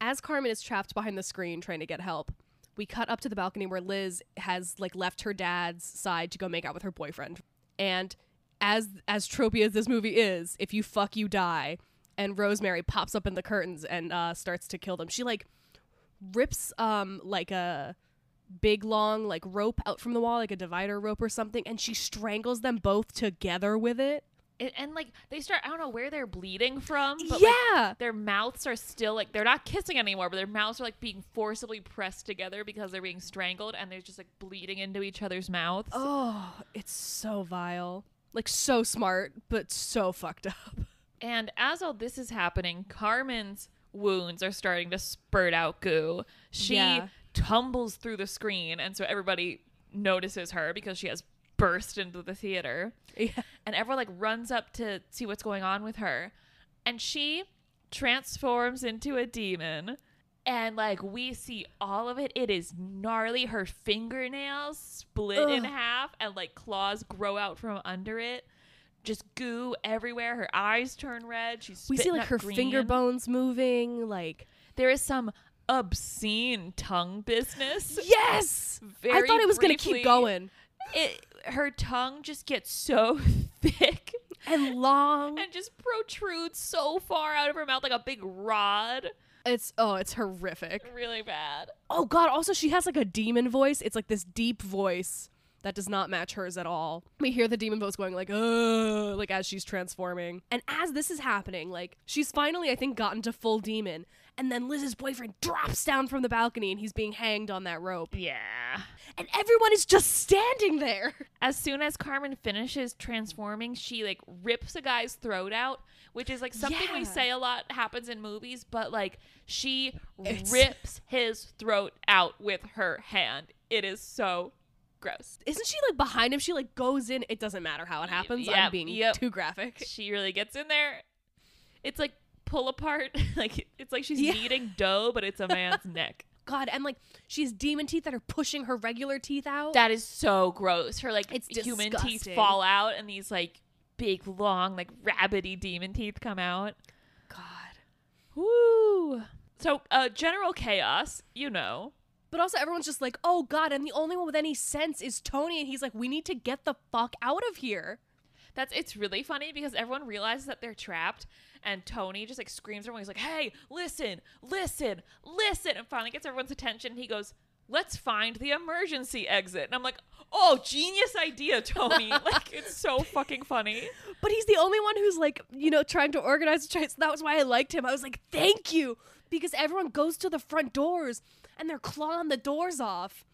as Carmen is trapped behind the screen trying to get help, we cut up to the balcony where Liz has like left her dad's side to go make out with her boyfriend. And as as tropey as this movie is, if you fuck you die, and Rosemary pops up in the curtains and uh, starts to kill them. She like rips um like a big long like rope out from the wall, like a divider rope or something, and she strangles them both together with it. It, and like they start, I don't know where they're bleeding from, but like, yeah. their mouths are still like they're not kissing anymore, but their mouths are like being forcibly pressed together because they're being strangled and they're just like bleeding into each other's mouths. Oh, it's so vile. Like so smart, but so fucked up. And as all this is happening, Carmen's wounds are starting to spurt out goo. She Yeah. tumbles through the screen, and so everybody notices her because she has burst into the theater. Yeah. And everyone like runs up to see what's going on with her. And she transforms into a demon. And like we see all of it. It is gnarly. Her fingernails split in half and like claws grow out from under it. Just goo everywhere. Her eyes turn red. She's We see like her green. finger bones moving. Like There is some obscene tongue business. yes, I thought it was gonna keep going It her tongue just gets so thick and long. and just protrudes so far out of her mouth like a big rod. It's oh, it's horrific. Really bad. Oh god. Also, she has like a demon voice. It's like this deep voice that does not match hers at all. We hear the demon voice going like, "Uh," like as she's transforming. And as this is happening, like she's finally, I think, gotten to full demon. And then Liz's boyfriend drops down from the balcony and he's being hanged on that rope. Yeah. And everyone is just standing there. As soon as Carmen finishes transforming, she like rips a guy's throat out, which is like something we say a lot happens in movies, but like she It's- rips his throat out with her hand. It is so gross. Isn't she like behind him? She like goes in. It doesn't matter how it happens. yep, I'm being yep. too graphic. She really gets in there. It's like pull apart. like it's like she's Yeah. kneading dough, but it's a man's neck. God, and like she has demon teeth that are pushing her regular teeth out. That is so gross. Her like It's human teeth fall out and these like big long like rabbity demon teeth come out. God. Woo. So uh general chaos, you know. But also everyone's just like, oh God, and the only one with any sense is Tony, and he's like, we need to get the fuck out of here. That's it's really funny because everyone realizes that they're trapped and Tony just like screams at everyone. He's like, Hey, listen, listen, listen and finally gets everyone's attention. He goes, Let's find the emergency exit. And I'm like, Oh, genius idea, Tony. like it's so fucking funny. But he's the only one who's like, you know, trying to organize the try. So that was why I liked him. I was like, thank you. Because everyone goes to the front doors and they're clawing the doors off.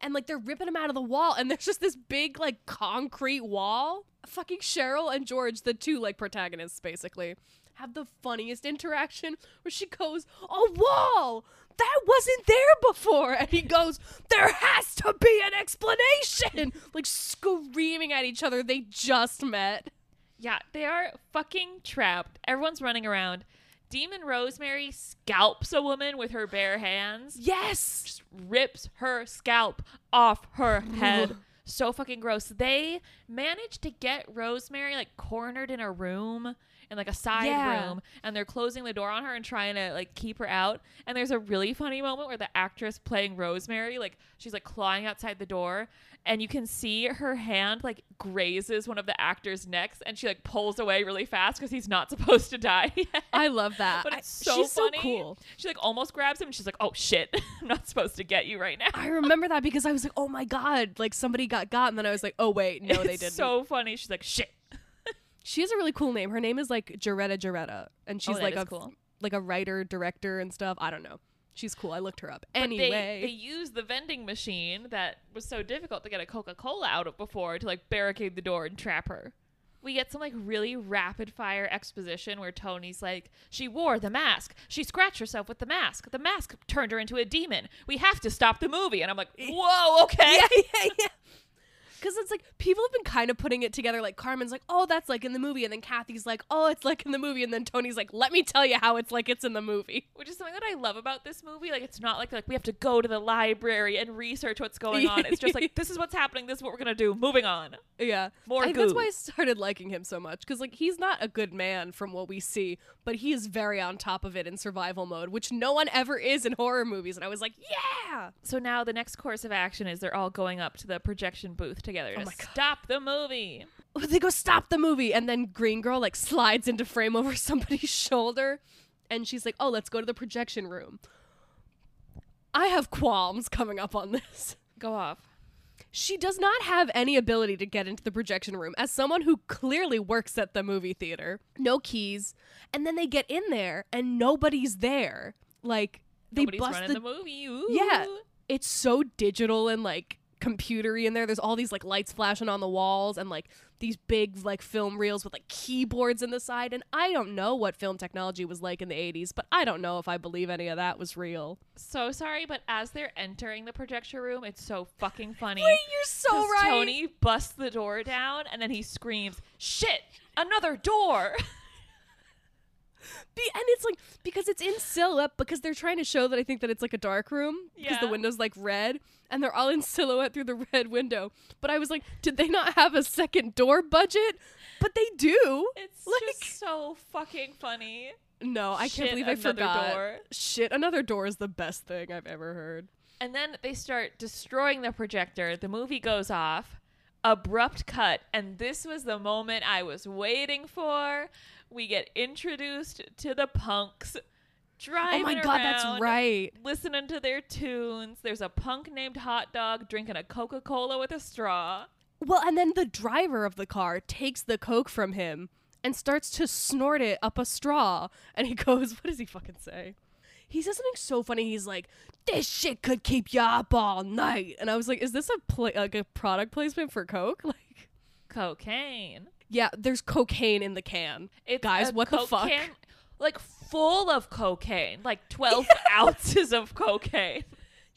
And like they're ripping them out of the wall. And there's just this big like concrete wall. Fucking Cheryl and George, the two like protagonists basically, have the funniest interaction where she goes, A wall! That wasn't there before. And he goes, There has to be an explanation. Like screaming at each other. They just met. Yeah, they are fucking trapped. Everyone's running around. Demon Rosemary scalps a woman with her bare hands. Yes. Just rips her scalp off her head. so fucking gross. They managed to get Rosemary like cornered in a room in like a side Yeah. room and they're closing the door on her and trying to like keep her out. And there's a really funny moment where the actress playing Rosemary like she's like clawing outside the door and you can see her hand like grazes one of the actors' necks and she like pulls away really fast because he's not supposed to die. yet. I love that. But it's so she's funny. so cool. She like almost grabs him and she's like, "Oh shit, I'm not supposed to get you right now." I remember that because I was like, oh my god, like somebody got got, and then I was like, oh wait, no, they didn't. So funny. She's like, "Shit." she has a really cool name. Her name is like Geretta Geretta, and oh, she's Oh, like a cool. like a writer director and stuff. I don't know. She's cool. I looked her up. But anyway, they, they used the vending machine that was so difficult to get a Coca Cola out of before to like barricade the door and trap her. We get some like really rapid fire exposition where Tony's like, she wore the mask. She scratched herself with the mask. The mask turned her into a demon. We have to stop the movie. And I'm like, whoa, okay. yeah, yeah, yeah. Because it's like people have been kind of putting it together. Like Carmen's like, oh, that's like in the movie, and then Kathy's like, oh, it's like in the movie, and then Tony's like, let me tell you how it's like it's in the movie. Which is something that I love about this movie. Like, it's not like like we have to go to the library and research what's going on. It's just like this is what's happening. This is what we're gonna do. Moving on. Yeah, More I think that's why I started liking him so much. Because like he's not a good man from what we see, but he is very on top of it in survival mode, which no one ever is in horror movies. And I was like, yeah. So now the next course of action is they're all going up to the projection booth together Oh God. stop the movie. they go stop the movie and then green girl like slides into frame over somebody's shoulder and she's like oh let's go to the projection room i have qualms coming up on this Go off. she does not have any ability to get into the projection room as someone who clearly works at the movie theater no keys and then they get in there and nobody's there like they Nobody's bust the, the, movie. Ooh. Yeah. it's so digital and like computery in there. There's all these like lights flashing on the walls and like these big like film reels with like keyboards in the side. And I don't know what film technology was like in the 80s, but I don't know if I believe any of that was real. So sorry, but as they're entering the projection room, it's so fucking funny. Wait, you're so right. Tony busts the door down and then he screams, "Shit! Another door!" Be- and it's like because it's in silhouette because they're trying to show that I think that it's like a dark room because the window's like red and they're all in silhouette through the red window. But I was like, did they not have a second door budget? But they do. It's Like- just so fucking funny. No, I Shit, can't believe I another forgot. door. Shit, another door is the best thing I've ever heard. And then they start destroying the projector. The movie goes off. Abrupt cut. And this was the moment I was waiting for. We get introduced to the punks driving. Oh my god, that's around, right. Listening to their tunes. There's a punk named Hot Dog drinking a Coca Cola with a straw. Well, and then the driver of the car takes the coke from him and starts to snort it up a straw. And he goes, "What does he fucking say?" He says something so funny. He's like, "This shit could keep you up all night." And I was like, "Is this a pla- like a product placement for coke?" Like, Cocaine. Yeah, there's cocaine in the can. It's Guys, what the fuck? can, like full of cocaine, like 12 ounces of cocaine.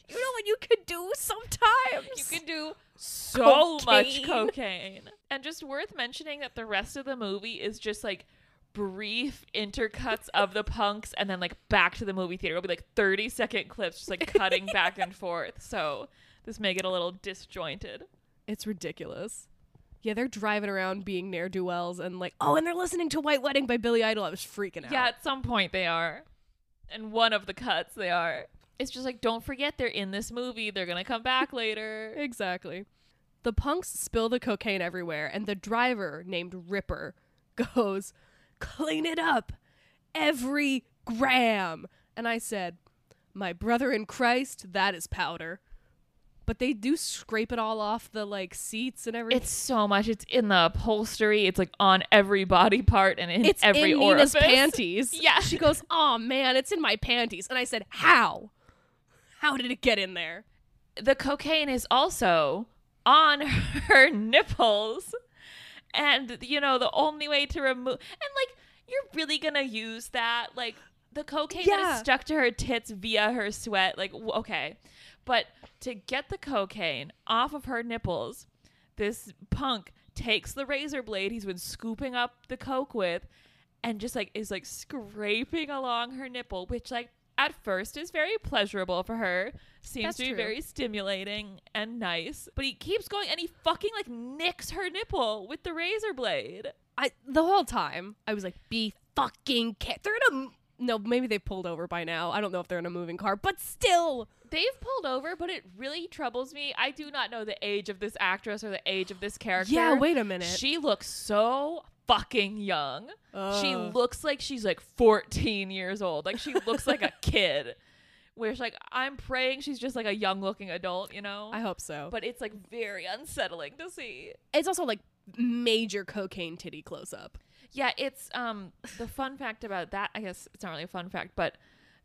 You know what you could do sometimes? You can do so much Cocaine. cocaine. And just worth mentioning that the rest of the movie is just like brief intercuts of the punks and then like back to the movie theater. It'll be like 30 second clips just like cutting back and forth. So this may get a little disjointed. It's ridiculous. Yeah, they're driving around being ne'er do wells and like, oh, and they're listening to White Wedding by Billy Idol. I was freaking out. Yeah, at some point they are. And one of the cuts they are. It's just like don't forget they're in this movie. They're going to come back later. exactly. The punks spill the cocaine everywhere, and the driver, named Ripper, goes, clean it up every gram. And I said, my brother in Christ, that is powder. But they do scrape it all off the like seats and everything. It's so much. It's in the upholstery. It's like on every body part and in it's every in orifice. Nina's panties. Yeah. She goes, "Oh man, it's in my panties." And I said, "How? How did it get in there?" the cocaine is also on her nipples. And, you know, the only way to remove. And, like, you're really going to use that? Like, the cocaine that Yeah. is stuck to her tits via her sweat. Like, okay. But to get the cocaine off of her nipples, this punk takes the razor blade he's been scooping up the coke with and just like is like scraping along her nipple, which like at first is very pleasurable for her. Seems That's to be true. very stimulating and nice. But he keeps going and he fucking like nicks her nipple with the razor blade. I the whole time I was like, be fucking ca- They're in a m- no, maybe they pulled over by now. I don't know if they're in a moving car, but still. They've pulled over, but it really troubles me. I do not know the age of this actress or the age of this character. Yeah, wait a minute. She looks so fucking young. She looks like she's like 14 years old. Like she looks like a kid. Whereas like I'm praying she's just like a young looking adult, you know? I hope so. But but it's like very unsettling to see. it's also like major cocaine titty close up. Yeah, it's um the fun fact about that, I guess it's not really a fun fact, but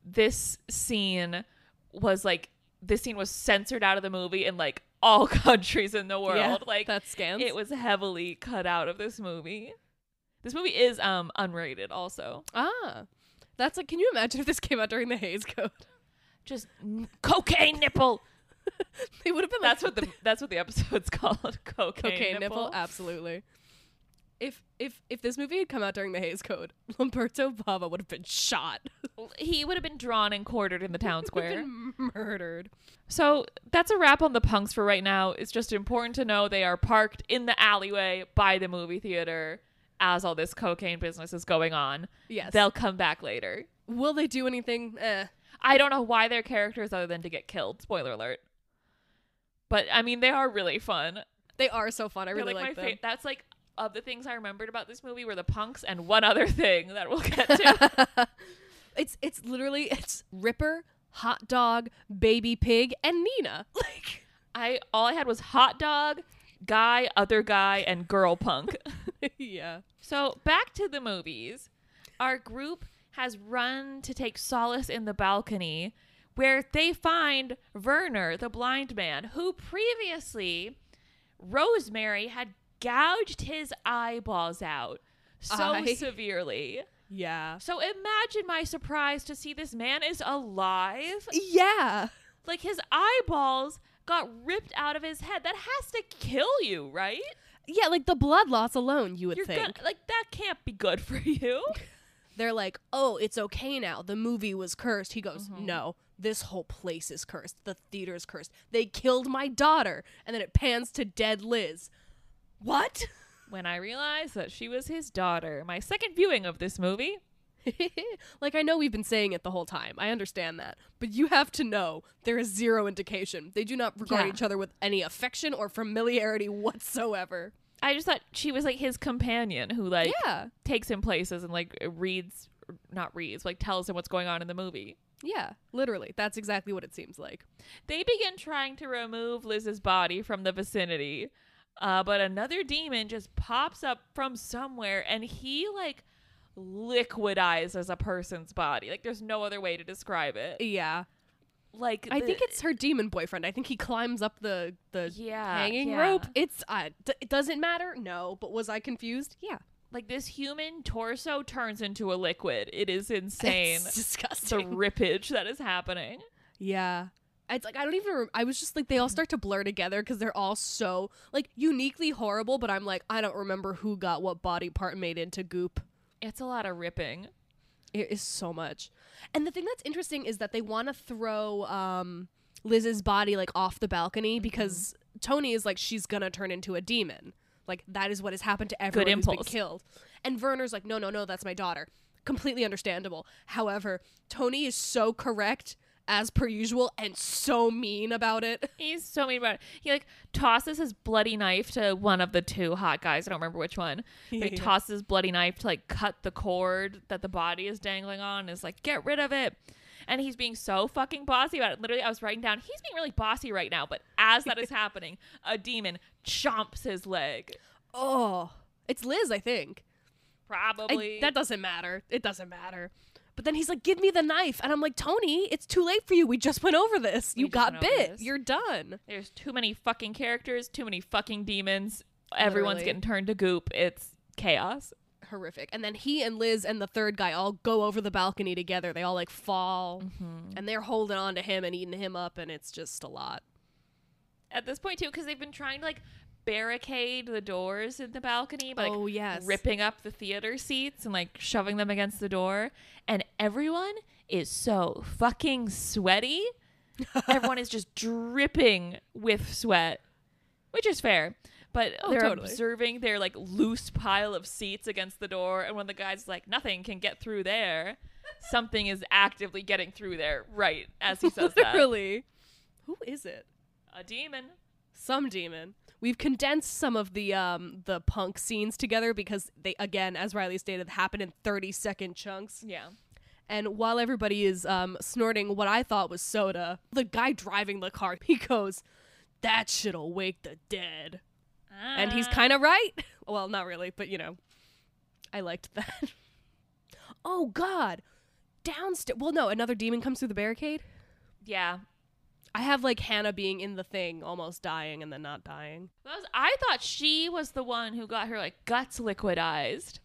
this scene was like this scene was censored out of the movie in like all countries in the world. Yeah, like that scans. it was heavily cut out of this movie. This movie is um unrated also. ah, that's like. Can you imagine if this came out during the Hays Code? Just n- cocaine nipple. they would have been like That's what the that's what the episode's called. Cocaine, cocaine nipple. nipple. Absolutely. If if if this movie had come out during the Hays Code, Lamberto Bava would have been shot, He would have been drawn and quartered in the town square. been murdered. So that's a wrap on the punks for right now. It's just important to know they are parked in the alleyway by the movie theater as all this cocaine business is going on. Yes. They'll come back later. Will they do anything? Eh. I don't know why they're characters other than to get killed. Spoiler alert. But I mean, they are really fun. They are so fun. I They're really like, like, them. fa- That's like of the things I remembered about this movie were the punks and one other thing that we'll get to. it's it's literally it's Ripper, Hot Dog, Baby Pig, and Nina. Like I all I had was hot dog, guy, other guy, and girl punk. yeah. So back to the movies. Our group has run to take solace in the balcony where they find Werner, the blind man, who previously Rosemary had gouged his eyeballs out so I- severely. Yeah. So imagine my surprise to see this man is alive. Yeah. Like his eyeballs got ripped out of his head. That has to kill you, right? Yeah, like the blood loss alone, you would You're think. gonna like that can't be good for you. They're like, "Oh, it's okay now. The movie was cursed." He goes, Mm-hmm. "No, this whole place is cursed. The theater's cursed. They killed my daughter." And then it pans to dead Liz. What? when I realized that she was his daughter. My second viewing of this movie. like I know we've been saying it the whole time. I understand that. But you have to know there is zero indication. They do not regard Yeah. each other with any affection or familiarity whatsoever. I just thought she was like his companion who like yeah. takes him places and like reads not reads, like tells him what's going on in the movie. Yeah, literally. That's exactly what it seems like. They begin trying to remove Liz's body from the vicinity. Uh, but another demon just pops up from somewhere and he like liquidizes a person's body. Like there's no other way to describe it. Yeah. Like I the- think it's her demon boyfriend. I think he climbs up the the yeah, hanging yeah. rope. It's uh, d- it doesn't matter. No, but was I confused? Yeah. Like this human torso turns into a liquid. It is insane. It's disgusting. the rippage that is happening. yeah. It's like I don't even. Rem- I was just like they all start to blur together because they're all so like uniquely horrible. But I'm like I don't remember who got what body part made into goop. It's a lot of ripping. It is so much. And the thing that's interesting is that they want to throw um, Liz's body like off the balcony because Tony is like she's gonna turn into a demon. Like that is what has happened to everyone who's been killed. And Werner's like, no, no, no, that's my daughter. Completely understandable. However, Tony is so correct as per usual and so mean about it. He's so mean about it. He like tosses his bloody knife to one of the two hot guys. I don't remember which one. But he Yeah. tosses his bloody knife to like cut the cord that the body is dangling on. Is like, get rid of it. And he's being so fucking bossy about it. Literally, I was writing down, he's being really bossy right now. But as that is happening, a demon chomps his leg. Oh, it's Liz, I think. I- Probably. that doesn't matter. It doesn't matter. But then he's like, "Give me the knife," and I'm like, "Tony, it's too late for you. We just went over this. We You got bit. You're done." There's too many fucking characters, too many fucking demons. Everyone's getting turned to goop. It's chaos. Horrific. And then he and Liz and the third guy all go over the balcony together. They all like fall, Mm-hmm. and they're holding on to him and eating him up, and it's just a lot. At this point, too, because they've been trying to like barricade the doors in the balcony by like oh yes. ripping up the theater seats and like shoving them against the door. And everyone is so fucking sweaty. everyone is just dripping with sweat, which is fair. But Oh, they're totally. observing their like loose pile of seats against the door, and when the guy's like, "Nothing can get through there," something is actively getting through there right as he says that. Literally. Who is it? A demon. Some demon. We've condensed some of the um the punk scenes together because they again, as Riley stated, happen in 30 second chunks. Yeah. And while everybody is um snorting what I thought was soda, the guy driving the car, he goes, That shit'll wake the dead. And he's Ah. kinda right. Well, not really, but you know. I liked that. oh god. Downstairs well no, another demon comes through the barricade. yeah. I have like Hannah being in the thing, almost dying and then not dying. Was, I thought she was the one who got her like guts liquidized,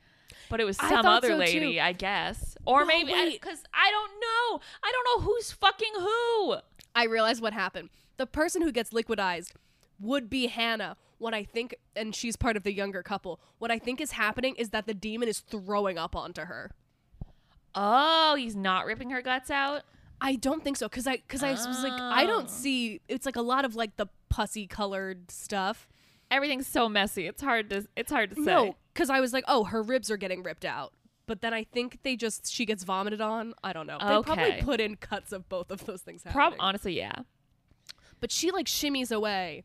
but it was I some other so, lady, too. I guess, or No, maybe because I, don't know. I don't know who's fucking who. I realized what happened. The person who gets liquidized would be Hannah. What I think, and she's part of the younger couple, what I think is happening is that the demon is throwing up onto her. Oh, he's not ripping her guts out. I don't think so, because I, because I was like, I Oh. don't see. It's like a lot of like the pussy colored stuff. Everything's so messy. It's hard to. It's hard to say. No, because I was like, oh, her ribs are getting ripped out. But then I think they just she gets vomited on. I don't know. They probably put in cuts of both of those things Prob- happening. honestly, yeah. but she like shimmies away,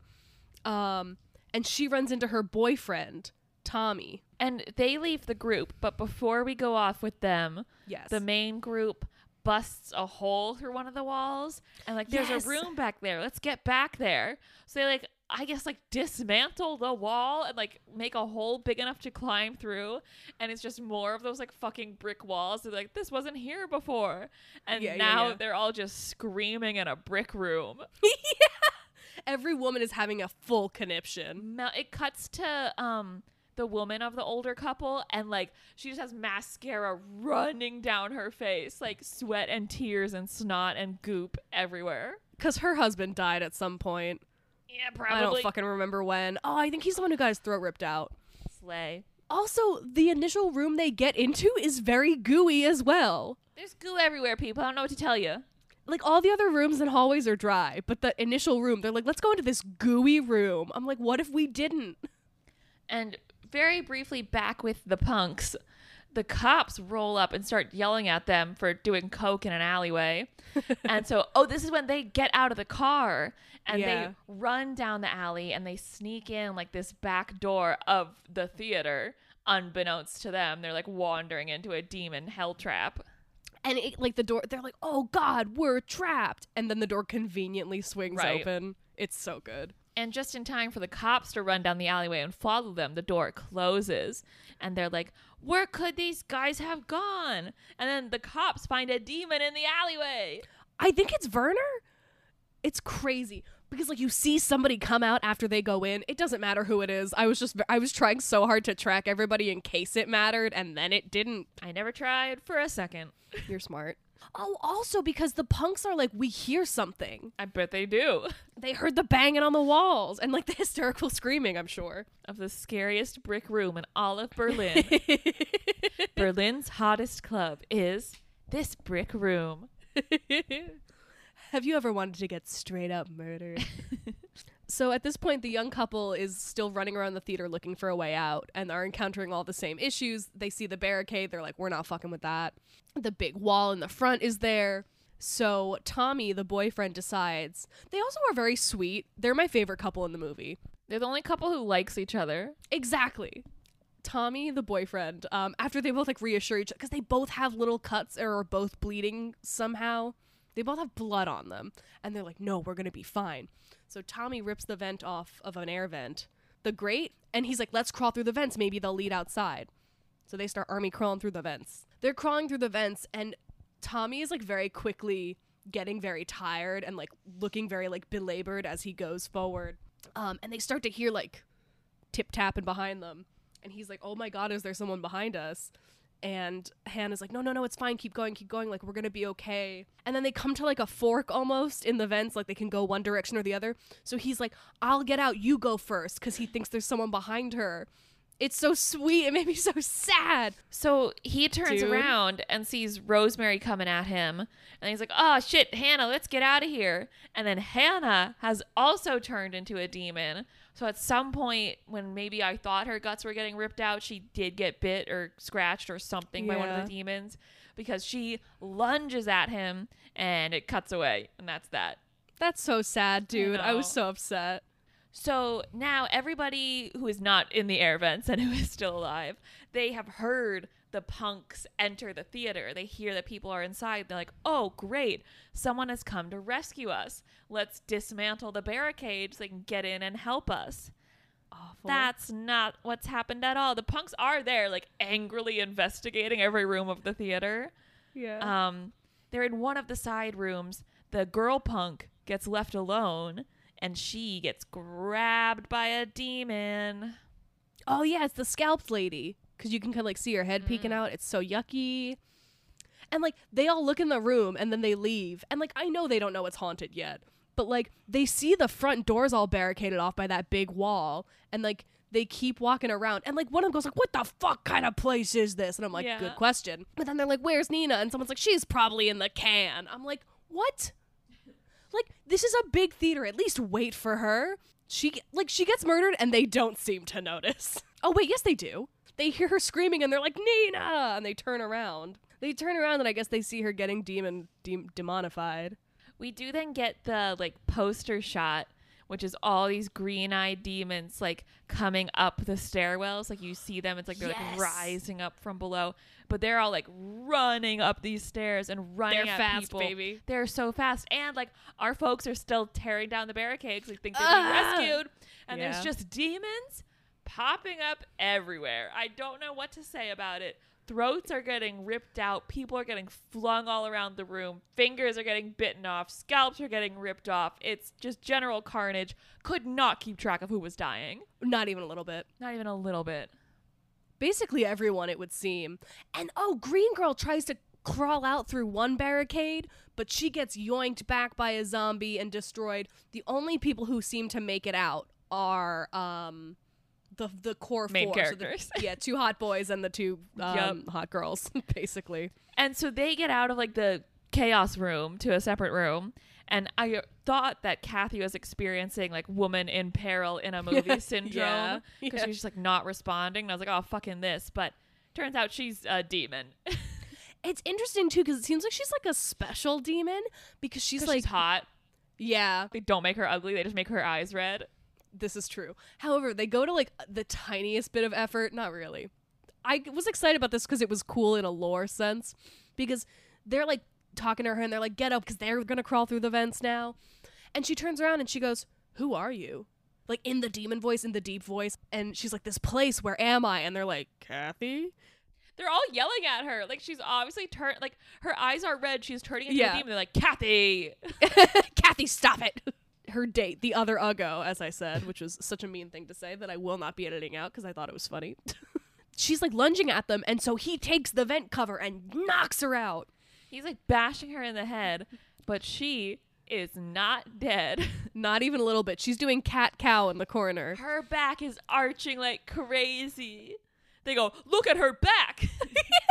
um, and she runs into her boyfriend Tommy. And they leave the group, but before we go off with them, Yes, the main group busts a hole through one of the walls and like there's Yes. a room back there let's get back there so they like i guess like dismantle the wall and like make a hole big enough to climb through and it's just more of those like fucking brick walls they're like this wasn't here before and Yeah, yeah, now yeah. they're all just screaming in a brick room yeah every woman is having a full conniption. It cuts to um the woman of the older couple and like she just has mascara running down her face like sweat and tears and snot and goop everywhere Because her husband died at some point. yeah probably I don't fucking remember when. Oh, I think he's the one who got his throat ripped out. slay Also, the initial room they get into is very gooey as well. there's goo everywhere people i don't know what to tell you Like all the other rooms and hallways are dry, but the initial room, they're like, let's go into this gooey room. I'm like, what if we didn't? and very briefly back with the punks the cops roll up and start yelling at them for doing coke in an alleyway and so oh this is when they get out of the car and Yeah. they run down the alley and they sneak in like this back door of the theater unbeknownst to them they're like wandering into a demon hell trap And it, like the door, they're like, oh God, we're trapped. And then the door conveniently swings Right. open. It's so good. And just in time for the cops to run down the alleyway and follow them the door closes and they're like where could these guys have gone and then the cops find a demon in the alleyway I think it's Werner. It's crazy because like you see somebody come out after they go in. It doesn't matter who it is. I was just I was trying so hard to track everybody in case it mattered and then it didn't. I never tried for a second. You're smart. Oh, also because the punks are like we hear something. I bet they do. They heard the banging on the walls and like the hysterical screaming, I'm sure. Of the scariest brick room in all of Berlin. Berlin's hottest club is this brick room. Have you ever wanted to get straight up murdered? So at this point, the young couple is still running around the theater looking for a way out and are encountering all the same issues. They see the barricade, they're like, we're not fucking with that. The big wall in the front is there. So Tommy, the boyfriend, decides. They also are very sweet. They're my favorite couple in the movie. They're the only couple who likes each other. Exactly. Tommy, the boyfriend, um, after they both like reassure each other, because they both have little cuts or are both bleeding somehow. They both have blood on them, and they're like, "No, we're gonna be fine." So Tommy rips the vent off of an air vent, the grate, and he's like, "Let's crawl through the vents. Maybe they'll lead outside." So they start army crawling through the vents. They're crawling through the vents, and Tommy is like very quickly getting very tired and like looking very like belabored as he goes forward. Um, and they start to hear like tip tapping behind them. And he's like, oh my God, is there someone behind us? And Hannah's like, no, no, no, it's fine. Keep going, keep going. Like, we're going to be okay. And then they come to like a fork almost in the vents. Like, they can go one direction or the other. So he's like, I'll get out. You go first. Cause he thinks there's someone behind her. It's so sweet. It made me so sad. So he turns Dude. around and sees Rosemary coming at him. And he's like, oh shit, Hannah, let's get out of here. And then Hannah has also turned into a demon. So at some point, when maybe I thought her guts were getting ripped out, she did get bit or scratched or something by one of the demons because she lunges at him and it cuts away. And that's that. That's so sad, dude. I, was so upset. So now everybody who is not in the air vents and who is still alive, they have heard the punks enter the theater. They hear that people are inside. They're like, "Oh, great. Someone has come to rescue us. Let's dismantle the barricades. so they can get in and help us." Awful. That's not what's happened at all. The punks are there like angrily investigating every room of the theater. yeah. Um, they're in one of the side rooms. The girl punk gets left alone, and she gets grabbed by a demon. Oh yeah, it's the scalped lady because you can kind of like see her head peeking mm. out. It's so yucky. And like they all look in the room and then they leave. And like I know they don't know it's haunted yet, but like they see the front doors all barricaded off by that big wall, and like they keep walking around. And like one of them goes like, "What the fuck kind of place is this?" And I'm like, Yeah. "Good question." But then they're like, "Where's Nina?" And someone's like, "She's probably in the can." I'm like, "What?" Like this is a big theater. At least wait for her. She like she gets murdered and they don't seem to notice. Oh wait, yes they do. They hear her screaming and they're like Nina, and they turn around. They turn around and I guess they see her getting demon dem- demonified. We do then get the like poster shot, which is all these green-eyed demons like coming up the stairwells. Like you see them, it's like they're Yes. like rising up from below, but they're all like running up these stairs and running They're fast, people. baby. They're so fast, and like our folks are still tearing down the barricades. Like think they're being Ah! rescued, and Yeah. there's just demons popping up everywhere. I don't know what to say about it. Throats are getting ripped out. People are getting flung all around the room. Fingers are getting bitten off. Scalps are getting ripped off. It's just general carnage. Could not keep track of who was dying. Not even a little bit. Not even a little bit. Basically everyone it would seem. And oh, Green Girl tries to crawl out through one barricade, but she gets yoinked back by a zombie and destroyed. The only people who seem to make it out are um the the core Main four. So the- characters. yeah, two hot boys and the two um, Yup. hot girls, basically. And so they get out of like the chaos room to a separate room. And I thought that Kathy was experiencing like woman in peril in a movie syndrome because yeah. she was just like not responding. And I was like, oh, fucking this. But turns out she's a demon. It's interesting too because it seems like she's like a special demon because she's like she's hot. yeah, They don't make her ugly. They just make her eyes red. This is true. However, they go to like the tiniest bit of effort. Not really. I was excited about this because it was cool in a lore sense because they're like talking to her and they're like, get up because they're going to crawl through the vents now. And she turns around and she goes, Who are you? Like in the demon voice, in the deep voice. And she's like, This place, where am I? And they're like, Kathy? They're all yelling at her. Like she's obviously turned. Like her eyes are red. She's turning into Yeah. a demon. They're like, Kathy. Kathy, stop it. Her date, the other Uggo, as I said, which was such a mean thing to say that I will not be editing out because I thought it was funny. She's like lunging at them, and so he takes the vent cover and knocks her out. He's like bashing her in the head, but she is not dead. Not even a little bit. She's doing cat cow in the corner. Her back is arching like crazy. They go, look at her back.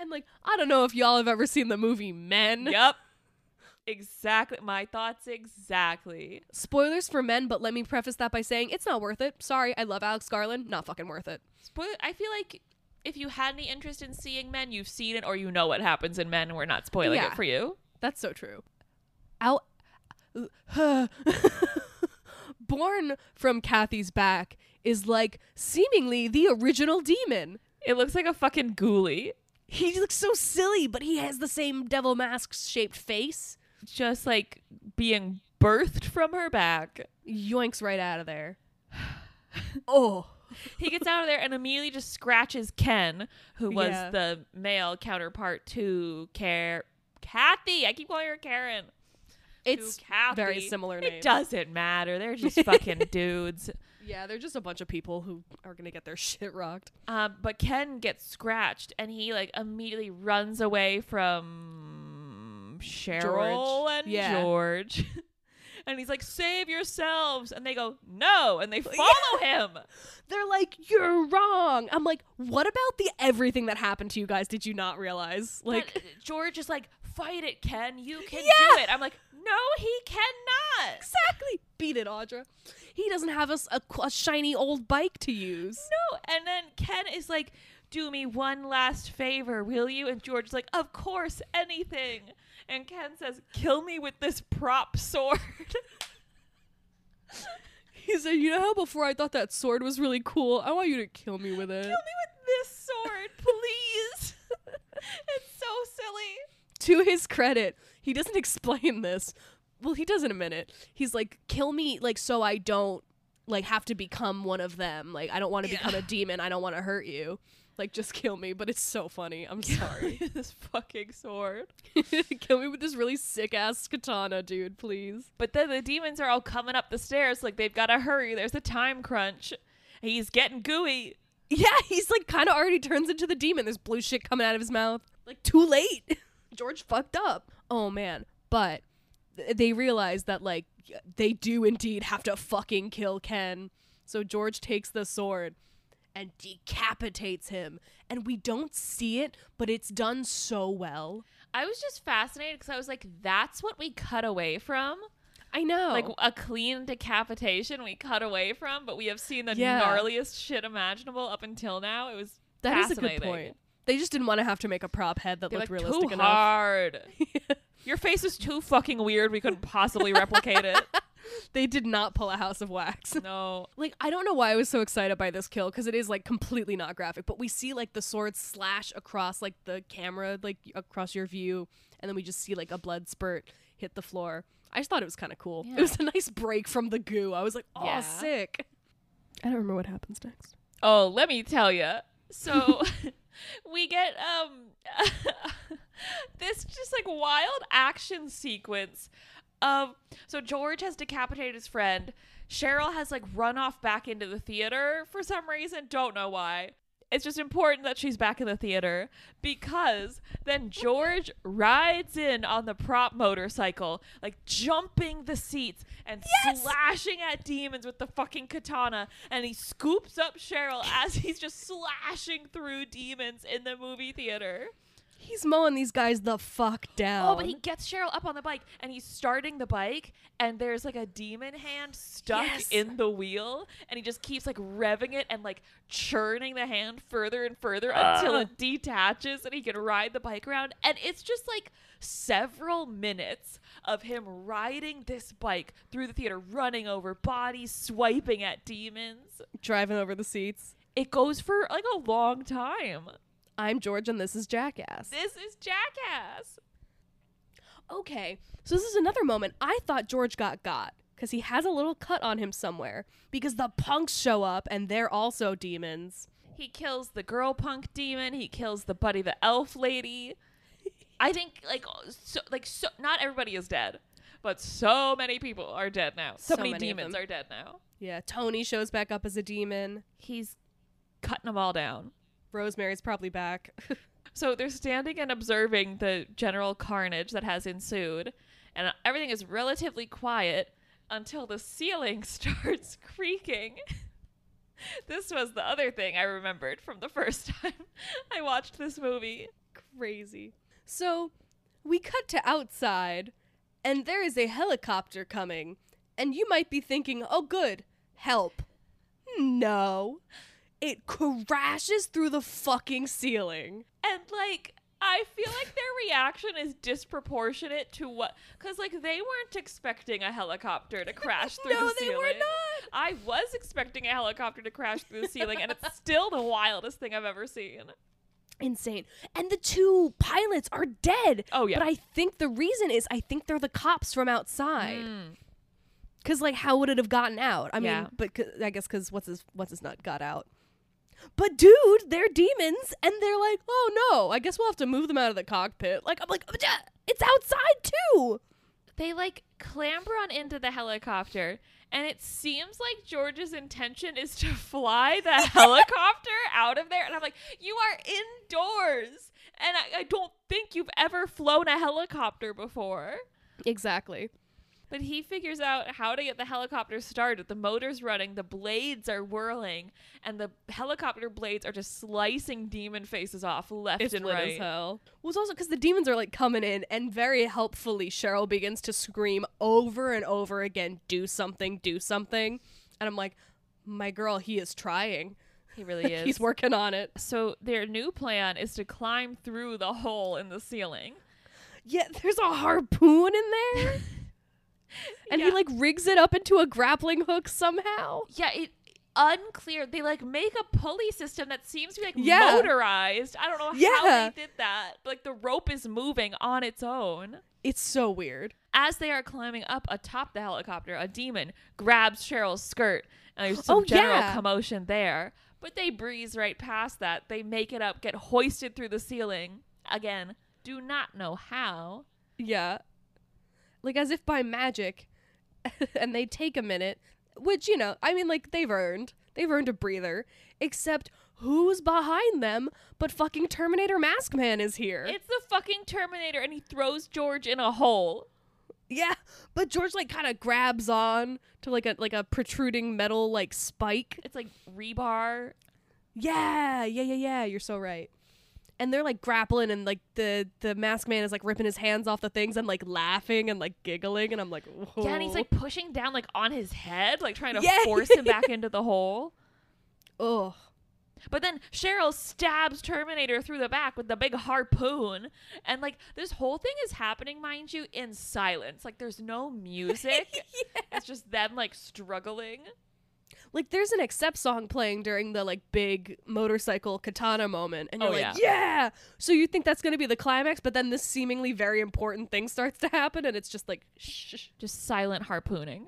And like, I don't know if y'all have ever seen the movie Men. yep. Exactly. My thoughts exactly. Spoilers for Men, but let me preface that by saying it's not worth it. Sorry, I love Alex Garland. Not fucking worth it. Spoiler I feel like if you had any interest in seeing men, you've seen it or you know what happens in men and we're not spoiling Yeah. it for you. That's so true. Out. Born from Kathy's back is like seemingly the original demon. It looks like a fucking ghoulie. He looks so silly, but he has the same devil mask shaped face. Just like being birthed from her back. Yoinks right out of there. oh. He gets out of there and immediately just scratches Ken, who was Yeah. the male counterpart to Care Kathy. I keep calling her Karen. It's Kathy. very similar name. It doesn't matter. They're just fucking dudes. Yeah, they're just a bunch of people who are gonna get their shit rocked. Um, but Ken gets scratched and he like immediately runs away from Cheryl George. and Yeah. George. and he's like, "Save yourselves!" And they go, "No!" And they follow him. They're like, "You're wrong." I'm like, "What about the everything that happened to you guys? Did you not realize?" Like, But George is like, "Fight it, Ken. You can Yeah. do it." I'm like, "No, he cannot." exactly. Beat it, Audra. He doesn't have a, a a shiny old bike to use. No. And then Ken is like, "Do me one last favor, will you?" And George is like, "Of course, anything." And Ken says, "Kill me with this prop sword." He said, "You know how before I thought that sword was really cool. I want you to kill me with it." Kill me with this sword, please. it's so silly. to his credit, he doesn't explain this. Well, he does in a minute. He's like, "Kill me, like, so I don't like have to become one of them. Like, I don't want to Yeah. become a demon. I don't want to hurt you. Like, just kill me." But it's so funny. I'm sorry. this fucking sword. kill me with this really sick ass katana, dude. Please. But then the demons are all coming up the stairs like they've got to hurry. There's a time crunch. He's getting gooey. Yeah, he's like kind of already turns into the demon. There's blue shit coming out of his mouth. Like too late. George fucked up. Oh man. But th- they realize that like they do indeed have to fucking kill Ken. So George takes the sword and decapitates him. And we don't see it, but it's done so well. I was just fascinated because I was like, that's what we cut away from. I know. Like a clean decapitation we cut away from, but we have seen the Yeah. gnarliest shit imaginable up until now. It was that is a good point. They just didn't want to have to make a prop head that They're looked like, realistic too enough. hard. Your face is too fucking weird. We couldn't possibly replicate it. they did not pull a house of wax. No. like I don't know why I was so excited by this kill because it is like completely not graphic, but we see like the sword slash across like the camera, like across your view, and then we just see like a blood spurt hit the floor. I just thought it was kind of cool. Yeah. It was a nice break from the goo. I was like, oh, Yeah. sick. I don't remember what happens next. Oh, let me tell you. So we get um this just like wild action sequence of so George has decapitated his friend. Cheryl has like run off back into the theater for some reason. Don't know why. It's just important that she's back in the theater because then George rides in on the prop motorcycle, like jumping the seats and Yes! slashing at demons with the fucking katana. And he scoops up Cheryl as he's just slashing through demons in the movie theater. He's mowing these guys the fuck down. Oh, but he gets Cheryl up on the bike and he's starting the bike, and there's like a demon hand stuck Yes. in the wheel, and he just keeps like revving it and like churning the hand further and further ah. until it detaches and he can ride the bike around. And it's just like several minutes of him riding this bike through the theater, running over bodies, swiping at demons. driving over the seats. It goes for like a long time. I'm George and this is Jackass. This is Jackass. Okay, so this is another moment. I thought George got got because he has a little cut on him somewhere because the punks show up and they're also demons. He kills the girl punk demon. He kills the buddy the elf lady. I think like oh, so like so not everybody is dead, but so many people are dead now. So, So many, many demons are dead now. Yeah, Tony shows back up as a demon. He's cutting them all down. Rosemary's probably back. So they're standing and observing the general carnage that has ensued, and everything is relatively quiet until the ceiling starts creaking. this was the other thing I remembered from the first time I watched this movie. Crazy. So we cut to outside, and there is a helicopter coming. And you might be thinking, oh, good, help. No. It crashes through the fucking ceiling. And like I feel like their reaction is disproportionate to what cuz like they weren't expecting a helicopter to crash through No, the ceiling. No, they were not. I was expecting a helicopter to crash through the ceiling and it's still the wildest thing I've ever seen. Insane. And the two pilots are dead. Oh, yeah. But I think the reason is I think they're the cops from outside. Mm. Cause like, how would it have gotten out? I Yeah. mean, but I guess because what's his what's his nut got out. But dude, they're demons, and they're like, oh no, I guess we'll have to move them out of the cockpit. Like I'm like, it's outside too. They like clamber on into the helicopter And it seems like George's intention is to fly the helicopter out of there. And I'm like, you are indoors. And I, I don't think you've ever flown a helicopter before. Exactly. But he figures out how to get the helicopter started. The motor's running, the blades are whirling, and the helicopter blades are just slicing demon faces off left It's and right. as hell. Well, it's also because the demons are like coming in, and very helpfully, Cheryl begins to scream over and over again, "Do something, do something," and I'm like, "My girl, he is trying. He really is. He's working on it." so their new plan is to climb through the hole in the ceiling. Yeah, there's a harpoon in there, and he like rigs it up into a grappling hook somehow. Yeah, it unclear. They like make a pulley system that seems to be like Yeah. motorized. I don't know how Yeah. they did that. But, like the rope is moving on its own. It's so weird. As they are climbing up atop the helicopter, a demon grabs Cheryl's skirt, and there's some Oh, general yeah. commotion there. But they breeze right past that. They make it up, get hoisted through the ceiling. Again, do not know how. Yeah. Like as if by magic. and they take a minute, which, you know, I mean, like, they've earned. They've earned a breather. Except who's behind them but fucking Terminator Mask Man is here. It's the fucking Terminator, and he throws George in a hole. yeah. But George, like, kind of grabs on to, like, a like a protruding metal, like, spike. It's like rebar. Yeah. Yeah, yeah, yeah. You're so right. And they're like grappling, and like the the mask man is like ripping his hands off the things and like laughing and like giggling, and I'm like, Whoa. Yeah, and he's like pushing down like on his head, like trying to Yeah. force him back into the hole. ugh. But then Cheryl stabs Terminator through the back with the big harpoon. And like this whole thing is happening, mind you, in silence. Like there's no music. yeah. It's just them like struggling. Like there's an Accept song playing during the like big motorcycle katana moment, and you're Oh, like, yeah. So you think that's gonna be the climax, but then this seemingly very important thing starts to happen, and it's just like, shh. Just silent harpooning.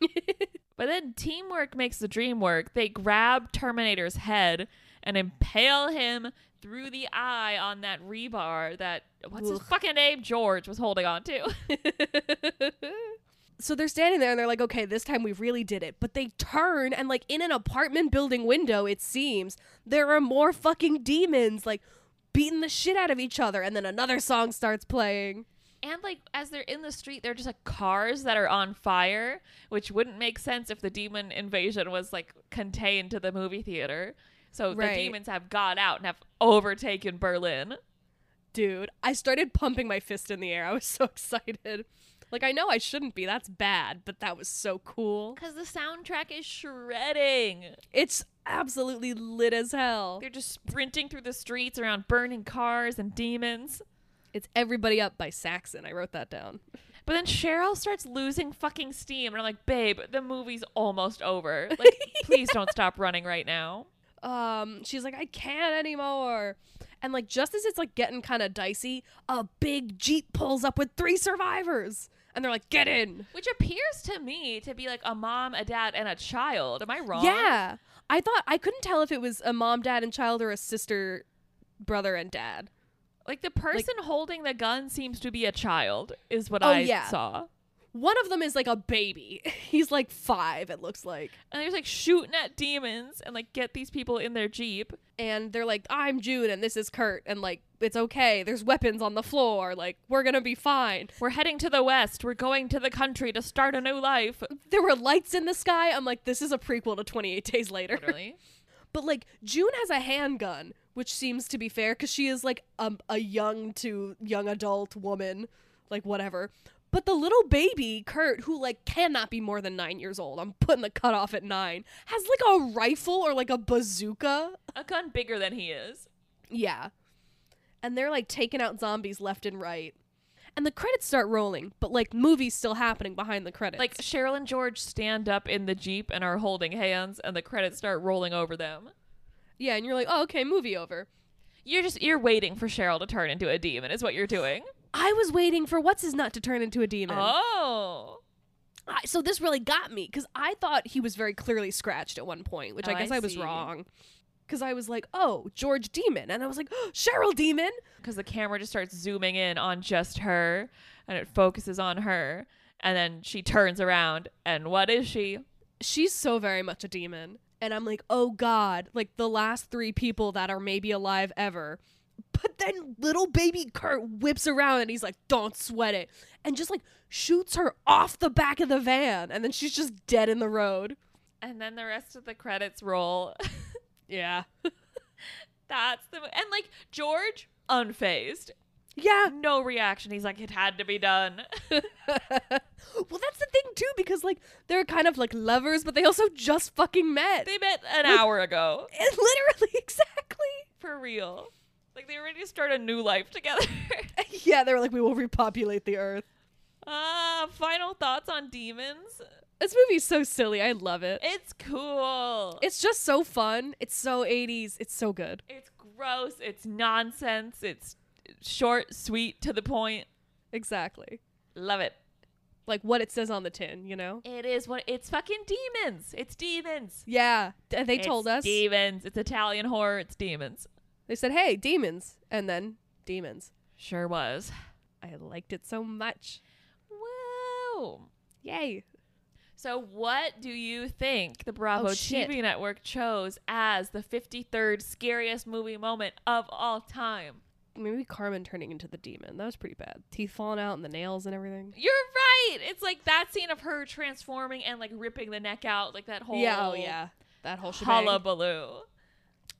but then teamwork makes the dream work. They grab Terminator's head and impale him through the eye on that rebar that what's his fucking name? George was holding on to. so they're standing there and they're like, okay, this time we really did it. But they turn and like in an apartment building window, it seems there are more fucking demons like beating the shit out of each other, and then another song starts playing. And like as they're in the street, they're just like cars that are on fire, which wouldn't make sense if the demon invasion was like contained to the movie theater. So Right. the demons have got out and have overtaken Berlin. Dude, I started pumping my fist in the air. I was so excited. Like I know I shouldn't be. That's bad, but that was so cool. Because the soundtrack is shredding. It's absolutely lit as hell. They're just sprinting through the streets around burning cars and demons. It's Everybody Up by Saxon. I wrote that down. But then Cheryl starts losing fucking steam. And I'm like, babe, the movie's almost over. Like, please don't stop running right now. Um, she's like, I can't anymore. And like just as it's like getting kind of dicey, a big jeep pulls up with three survivors, and they're like, "Get in!" Which appears to me to be like a mom, a dad, and a child. Am I wrong? Yeah, I thought I couldn't tell if it was a mom, dad, and child or a sister, brother, and dad. Like the person holding the gun seems to be a child, is what Oh, I yeah. saw. One of them is like a baby. He's like five, it looks like. And he's like shooting at demons and like get these people in their jeep. And they're like, I'm June and this is Kurt. And like, it's okay. There's weapons on the floor. Like, we're going to be fine. We're heading to the west. We're going to the country to start a new life. There were lights in the sky. I'm like, this is a prequel to 28 Days Later. Literally. But like, June has a handgun, which seems to be fair because she is like a, a young to young adult woman. Like, whatever. But the little baby, Kurt, who like cannot be more than nine years old, I'm putting the cutoff at nine, has like a rifle or like a bazooka. a gun bigger than he is. Yeah. And they're like taking out zombies left and right. And the credits start rolling, but like movies still happening behind the credits. Like Cheryl and George stand up in the jeep and are holding hands, and the credits start rolling over them. yeah, and you're like, oh, okay, movie over. You're just you're waiting for Cheryl to turn into a demon. Is what you're doing. I was waiting for what's his nut to turn into a demon. Oh. I, so this really got me because I thought he was very clearly scratched at one point, which Oh, I guess I I, was wrong. Because I was like, oh, George Demon, and I was like, oh, Cheryl Demon. because the camera just starts zooming in on just her and it focuses on her And then she turns around, and what is she? She's so very much a demon. And I'm like, oh God, like the last three people that are maybe alive ever. But then little baby Kurt whips around and he's like, don't sweat it. And just like shoots her off the back of the van. And then she's just dead in the road. And then the rest of the credits roll. Yeah. That's the and like George unfazed, Yeah. no reaction. He's like, it had to be done. well, that's the thing too, because like they're kind of like lovers, but they also just fucking met. they met an Like- hour ago, literally, exactly. for real. Like they were ready to start a new life together. yeah, they were like, we will repopulate the earth. uh, final thoughts on demons. This movie's so silly. I love it. It's cool. It's just so fun. It's so 80s. It's so good. It's gross. It's nonsense. It's short, sweet, to the point. Exactly. Love it. Like what it says on the tin, you know? It is what it's fucking demons. It's demons. Yeah. d- They told It's us. demons. It's Italian horror. It's demons. They said, hey, demons. And then demons. Sure was. I liked it so much. Whoa. Yay. So, what do you think the Bravo Oh. TV network chose as the 53rd scariest movie moment of all time? Maybe Carmen turning into the demon. That was pretty bad. Teeth falling out and the nails and everything. You're right. It's like that scene of her transforming and like ripping the neck out, like that whole yeah, oh yeah. That whole hullabaloo.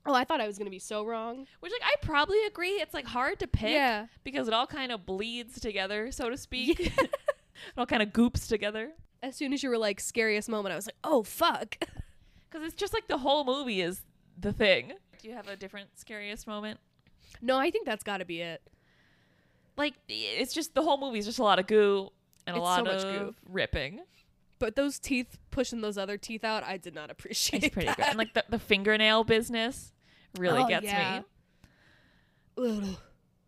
Oh, I thought I was gonna be so wrong. Which, like, I probably agree. It's like hard to pick Yeah. because it all kind of bleeds together, so to speak. it all kind of goops together. As soon as you were like scariest moment, I was like, oh fuck. Because it's just like the whole movie is the thing. Do you have a different scariest moment? no, I think that's got to be it. Like it's just the whole movie is just a lot of goo and a lot so much of goo. ripping. But those teeth pushing those other teeth out, I did not appreciate. It's pretty that. good. And like the, the fingernail business really Oh, gets yeah. me.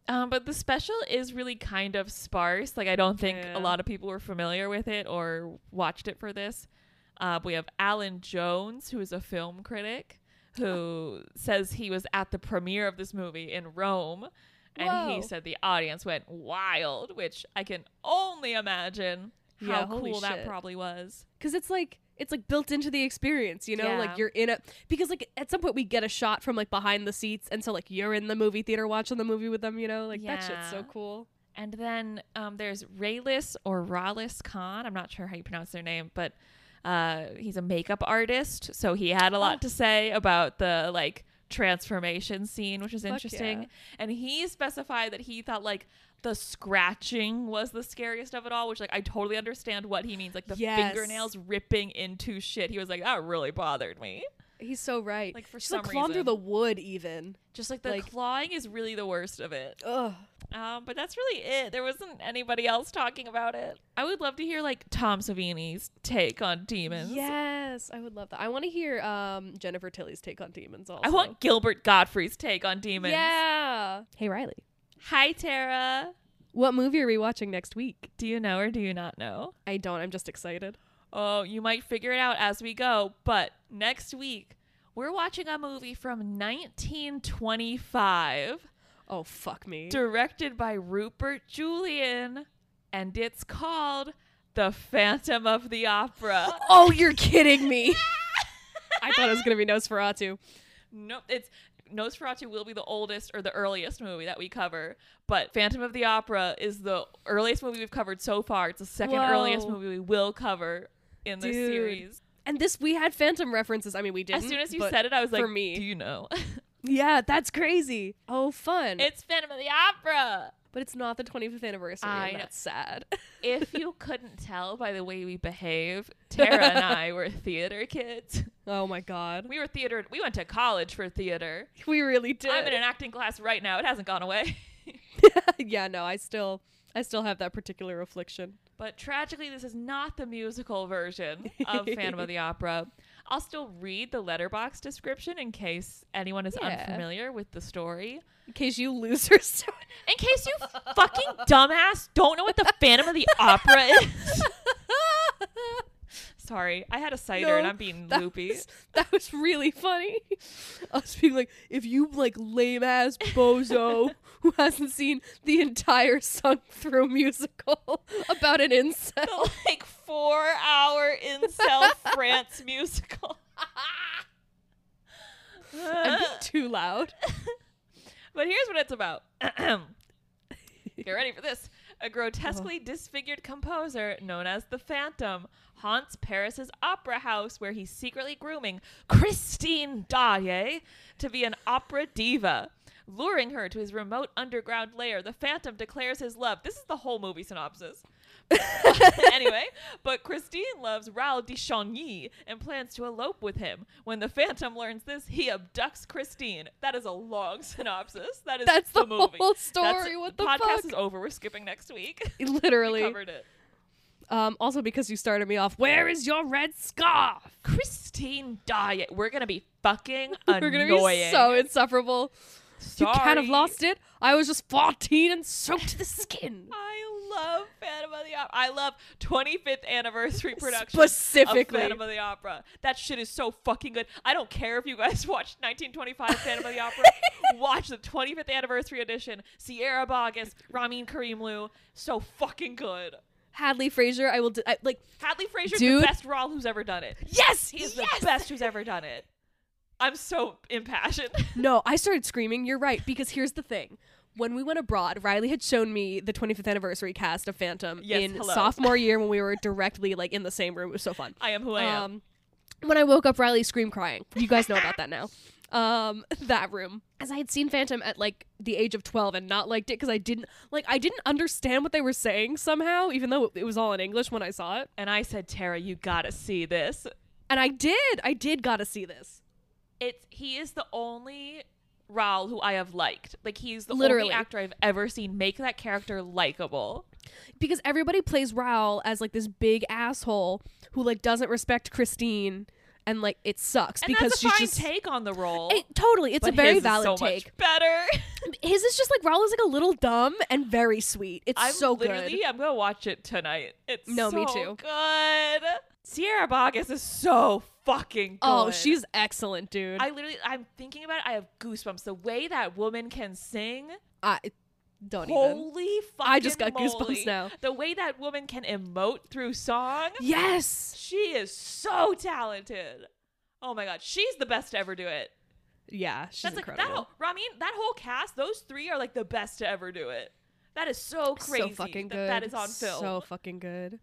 Um, but the special is really kind of sparse. Like I don't think Yeah. a lot of people were familiar with it or watched it for this. Uh, we have Alan Jones, who is a film critic, who says he was at the premiere of this movie in Rome, and he said the audience went wild, which I can only imagine how holy cool that probably was. Cause it's like it's like built into the experience, you know? Yeah. Like you're in a because like at some point we get a shot from like behind the seats and so like you're in the movie theater watching the movie with them, you know? Like that shit's so cool. And then um, there's Raylis or Ralis Khan. I'm not sure how you pronounce their name, but uh, he's a makeup artist. So he had a lot Oh. to say about the like transformation scene, which is Fuck interesting. yeah. And he specified that he thought like the scratching was the scariest of it all, which like I totally understand what he means. Like the Yes. fingernails ripping into shit. He was like, that really bothered me. He's so right. Like, for She's some like clawing through the wood even. Just like the Like- clawing is really the worst of it. Ugh. Um, but that's really it. There wasn't anybody else talking about it. I would love to hear like Tom Savini's take on demons. Yes, I would love that. I want to hear um Jennifer Tilly's take on demons also. I want Gilbert Gottfried's take on demons. Yeah. Hey Riley. Hi Tara. What movie are we watching next week? Do you know or do you not know? I don't. I'm just excited. Oh, you might figure it out as we go, but next week we're watching a movie from 1925 Oh fuck me. directed by Rupert Julian and it's called The Phantom of the Opera. oh, you're kidding me. I thought it was gonna be Nosferatu. Nope, it's Nosferatu will be the oldest or the earliest movie that we cover, but Phantom of the Opera is the earliest movie we've covered so far. It's the second Whoa. earliest movie we will cover in this Dude. series. And this we had Phantom references. I mean, we didn't. As soon as you said it, I was like, for me. "Do you know? yeah, that's crazy. Oh, fun. it's Phantom of the Opera." But it's not the 25th anniversary. I and know. that's sad. If you couldn't tell by the way we behave, Tara and I were theater kids. oh my god. We were theater. We went to college for theater. We really did. I'm in an acting class right now. It hasn't gone away. yeah, no, I still, I still have that particular affliction. But tragically, this is not the musical version of Phantom of the Opera. I'll still read the Letterboxd description in case anyone is Yeah. unfamiliar with the story. In case you losers. In case you fucking dumbass don't know what the Phantom of the Opera is. Sorry, I had a cider No, and I'm being that loopy. was, that was really funny. Us being like, if you like lame ass bozo who hasn't seen the entire sung through musical about an incel. The, like four hour incel France musical. I'm being too loud. But here's what it's about. Get ready for this. A uh-huh. grotesquely disfigured composer known as the Phantom haunts Paris's opera house where he's secretly grooming Christine Daae to be an opera diva. Luring her to his remote underground lair, the Phantom declares his love. This is the whole movie synopsis. anyway, but Christine loves Raoul de Chagny and plans to elope with him. When the Phantom learns this, he abducts Christine. That is a long synopsis. That is That's the movie. whole That's- story. What the podcast fuck? is over. We're skipping next week. we Literally. covered it. Um, also because you started me off. Where is your red scarf? Christine Daae. We're gonna be fucking annoying. We're gonna be so insufferable. You can't have lost it. I was just 14 and soaked to the skin. I love Phantom of the Opera. I love 25th anniversary production Specifically. of Phantom of the Opera. That shit is so fucking good. I don't care if you guys watched 1925 Phantom of the Opera. Watch the 25th anniversary edition. Sierra Boggess, Ramin Karimloo. So fucking good. Hadley Fraser, I will d- I, like Hadley Fraser's Dude. the best Raoul who's ever done it. Yes, He's yes! the best who's ever done it. I'm so impassioned. No, I started screaming. You're right because here's the thing. When we went abroad, Riley had shown me the 25th anniversary cast of Phantom Yes, in hello. sophomore year when we were directly like in the same room. It was so fun. I am who I am. Um, when I woke up, Riley scream crying. You guys know about that now. Um, that room. As I had seen Phantom at like the age of 12 and not liked it because I didn't like I didn't understand what they were saying somehow, even though it was all in English when I saw it. and I said, Tara, you gotta see this. And I did. I did gotta see this. It's he is the only Raul who I have liked. Like he's the Literally. only actor I've ever seen make that character likable. because everybody plays Raul as like this big asshole who like doesn't respect Christine and like it sucks And because that's she's just take on the role. It- totally it's a very valid so take. Much better. His is just like Raul is like a little dumb and very sweet. It's I'm so good. literally I'm gonna watch it tonight. It's No, me too. Good. Sierra Boggess is so fucking oh, good. Oh, she's excellent, dude. I literally I'm thinking about it, I have goosebumps. The way that woman can sing. I don't even. Holy fucking I just got moly. goosebumps now. The way that woman can emote through song. Yes. She is so talented. Oh my god, she's the best to ever do it. Yeah, she's That's like that incredible. whole Ramin, that whole cast, those three are like the best to ever do it. That is so crazy so fucking that good. that is on film. So fucking good.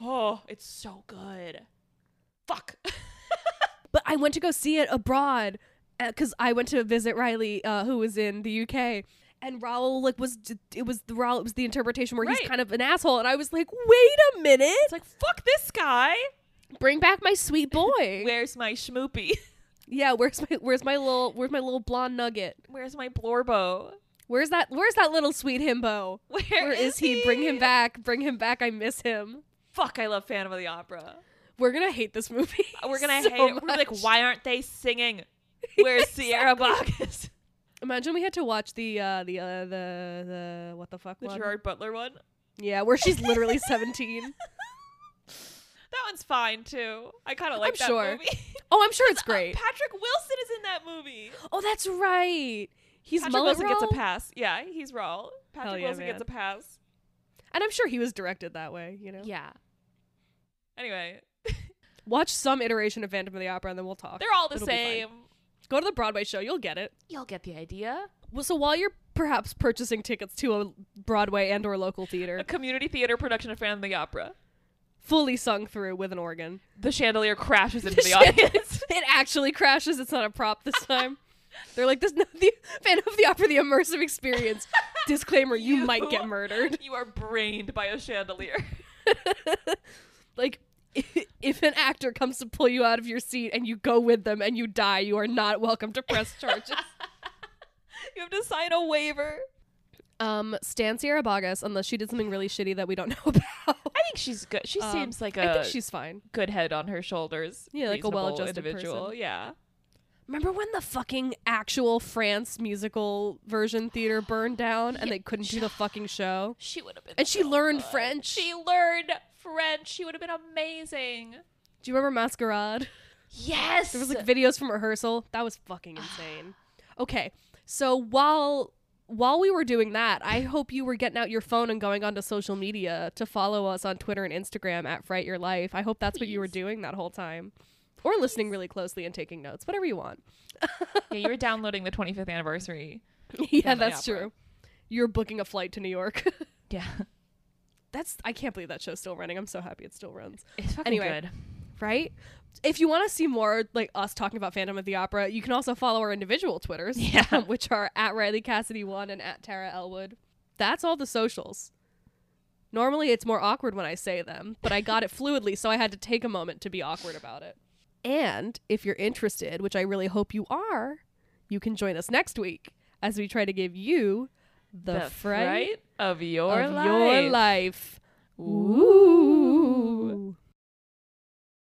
oh, it's so good. Fuck. But I went to go see it abroad because I went to visit Riley, uh, who was in the UK. And Raul like was it was the Raul it was the interpretation where Right. he's kind of an asshole, and I was like, wait a minute, it's like fuck this guy. bring back my sweet boy. Where's my schmoopy? yeah, where's my where's my little where's my little blonde nugget? Where's my blorbo? Where's that where's that little sweet himbo? Where, Where is he? Bring him back! Bring him back! I miss him. Fuck, I love Phantom of the Opera. We're gonna hate this movie. We're gonna so hate it. We're like, why aren't they singing? Where's Sierra Boggess? Imagine we had to watch the uh the uh the the what the fuck The one? Gerard Butler one. Yeah, where she's literally seventeen. That one's fine too. I kind of like I'm that sure. movie. Oh, I'm sure it's Uh, great. Patrick Wilson is in that movie. Oh, that's right. He's Patrick mullet Wilson gets a pass. Yeah, he's Raul. Patrick yeah, Wilson man. gets a pass. and I'm sure he was directed that way. You know, Yeah. Anyway, watch some iteration of Phantom of the Opera, and then we'll talk. they're all the It'll same. Go to the Broadway show, you'll get it. You'll get the idea. Well, so while you're perhaps purchasing tickets to a Broadway and or local theater, A community theater production of Phantom of the Opera. fully sung through with an organ, The chandelier crashes into the chandelier- audience. it actually crashes. It's not a prop this time. They're like, "This no, the Phantom of the Opera, the immersive experience." Disclaimer: You, You- might get murdered. you are brained by a chandelier. like if an actor comes to pull you out of your seat and you go with them and you die, you are not welcome to press charges. you have to sign a waiver. um, Stan Sierra Boggess, unless she did something really shitty that we don't know about. I think she's good. She Um, seems like I a think she's fine. good head on her shoulders. Yeah, like a well-adjusted individual. person. Yeah. Remember when the fucking actual France musical version theater burned down and Yeah. they couldn't do the fucking show? She would have been. And she learned good. French. She learned French. She would have been amazing. Do you remember Masquerade? Yes. There was like videos from rehearsal. That was fucking insane. Okay, so while while we were doing that, I hope you were getting out your phone and going onto social media to follow us on Twitter and Instagram at Fright Your Life. I hope that's what you were doing that whole time, or listening really closely and taking notes, whatever you want. yeah, you were downloading the 25th anniversary. yeah, Phantom of the that's Opera. true. You're booking a flight to New York. Yeah. That's I can't believe that show's still running. I'm so happy it still runs. It's fucking Anyway. good. right? If you want to see more like us talking about Phantom of the Opera, you can also follow our individual Twitters, Yeah. which are at Riley Cassidy one and at Tara Ellwood. That's all the socials. Normally, it's more awkward when I say them, but I got it fluidly, so I had to take a moment to be awkward about it. And if you're interested, which I really hope you are, you can join us next week as we try to give you the, fright, of your of life. your life. Ooh.